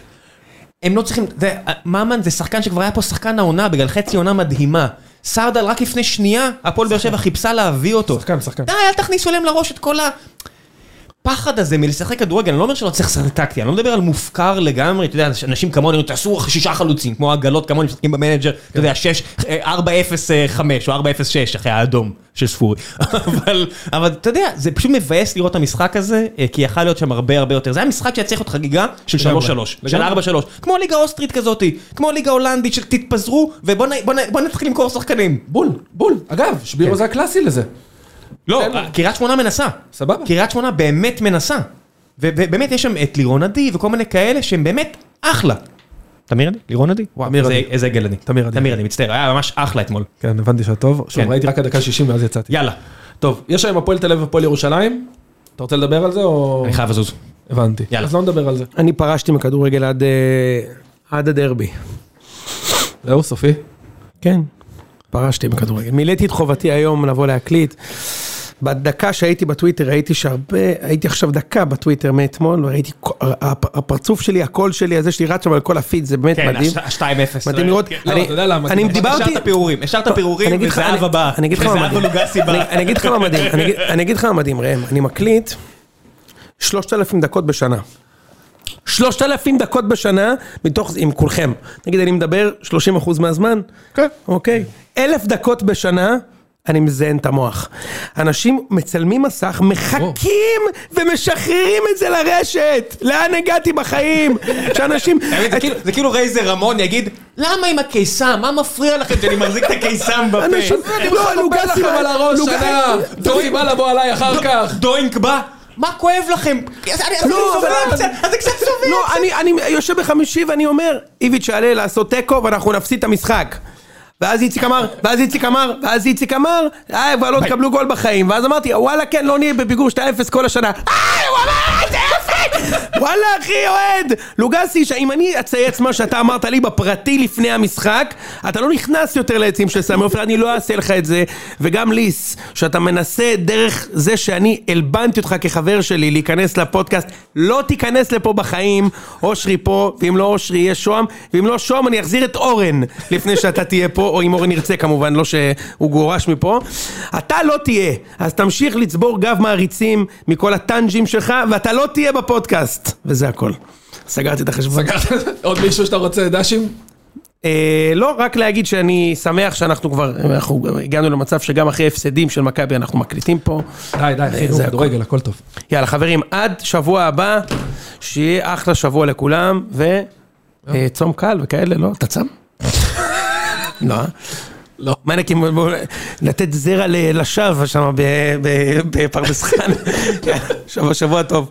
הם לא צריכים, זה, ממן זה שחקן שכבר היה פה שחקן העונה בגלל חצי עונה מדהימה. סרדל רק לפני שנייה, הפועל באר שבע חיפשה להביא אותו. שחקן, שחקן. די, אל תכניסו להם לראש את כל הפחד הזה מלשחק כדורגל, אני לא אומר שלא צריך לשחק טקטי, אני לא מדבר על מופקר לגמרי, אתה יודע, אנשים כמוני, תעשו שישה חלוצים, כמו עגלות כמוני משחקים במנג'ר, אתה יודע, 6, 4-0-5 או 4-0-6 אחרי האדום של ספורי. <laughs> אבל, אבל אתה יודע, זה פשוט מבאס לראות את המשחק הזה, אה, כי יכל להיות שם הרבה הרבה יותר. זה היה משחק שהיה צריך להיות חגיגה של 3-3, לגמרי. של לגמרי. 4-3, כמו ליגה אוסטרית כזאתי, כמו ליגה הולנדית של תתפזרו, ובוא נ- בוא נ- בוא נתחיל למכור שחקנים. בול, בול. אגב, שבירו זה הקלאסי לזה. לא. קריית שמונה מנסה. סבבה. קריית שמונה באמת מנסה. ובאמת יש שם את לירון עדי וכל מיני כאלה שהם באמת אחלה. תמיר עדי? לירון עדי? וואו, תמיר עדי. איזה גל אני. תמיר עדי. תמיר עדי, מצטער, היה ממש אחלה אתמול. כן, הבנתי שאת טוב. שוב, כן. ראיתי רק עד דקה 60 ואז יצאתי. יאללה, טוב, יש היום הפועל תל אביב והפועל ירושלים. אתה רוצה לדבר על זה או... אני חייב לזוז. הבנתי. יאללה. אז לא נדבר על זה. אני פרשתי מכדורגל עד, אה, עד הדרבי. זהו, סופי. כן, פרשתי בכדורגל. מילאתי את חובתי היום לבוא להקליט. בדקה שהייתי בטוויטר ראיתי שהרבה, הייתי עכשיו דקה בטוויטר מאתמול, וראיתי הפרצוף שלי, הקול שלי, הזה שלי רץ שם על כל הפיד, זה באמת כן, מדהים. ה-2-0. מדהים לראות. לא, אני- אתה יודע למה, אני דיברתי... השארת פירורים, השארת פירורים, לך- וזהבה אני- אגיד לך מה מדהים. אני- אני אגיד לך מה מדהים, אני אגיד- לך מה מדהים, ראם, אני מקליט 3,000 דקות בשנה. 3,000 דקות בשנה, מתוך, עם כולכם. נגיד אני מדבר 30% מהזמן, כן. אוקיי? אלף דקות בשנה, אני מזיין את המוח. אנשים מצלמים מסך, מחכים ומשחררים את זה לרשת. לאן הגעתי בחיים? שאנשים... <laughs> זה כאילו- זה כאילו רייזר רמון יגיד, למה עם הקיסם? מה מפריע לכם שאני מחזיק את הקיסם בפה? אנשים... לא, מחבל לוגסי... לכם על הראש שנה, דורי בא לבוא עליי אחר כך. דוינק בא, מה כואב לכם? לא, אז זה קצת סובל. לא, אני, אני יושב בחמישי ואני אומר, איביץ' יעלה לעשות תיקו ואנחנו נפסיד את המשחק. ואז איציק אמר, ואז איציק אמר, ואז איציק אמר, אה, כבר לא תקבלו גול בחיים. ואז אמרתי, וואלה, כן, לא נהיה בפיגור 2-0 כל השנה. אה, הוא אמר, איזה יפה! וואלה, אחי, אוהד! לוגסי, אם אני אצייץ מה שאתה אמרת לי בפרטי לפני המשחק, אתה לא נכנס יותר לעצים של סמי עופר, אני לא אעשה לך את זה. וגם ליס, שאתה מנסה דרך זה שאני הלבנתי אותך כחבר שלי להיכנס לפודקאסט, לא תיכנס לפה בחיים, אושרי פה, ואם לא אושרי יהיה שוהם, ואם לא שוהם אני אחזיר את אורן לפני שאתה תהיה פה, או אם אורן ירצה כמובן, לא שהוא גורש מפה. אתה לא תהיה, אז תמשיך לצבור גב מעריצים מכל הטאנג'ים שלך, ואתה לא תהיה בפודקאסט. וזה הכל. סגרתי את החשבון. עוד מישהו שאתה רוצה, דשים? אה, לא, רק להגיד שאני שמח שאנחנו כבר, אנחנו הגענו למצב שגם אחרי הפסדים של מכבי אנחנו מקליטים פה. די, די, אחי, נו, זה כדורגל, הכל טוב. יאללה חברים, עד שבוע הבא, שיהיה אחלה שבוע לכולם, וצום קל וכאלה, לא? אתה צם? לא, אה? לא. מה נקים, בוא- לתת זרע לשווא שם בפרדס חנה. <laughs> שבוע שבוע טוב.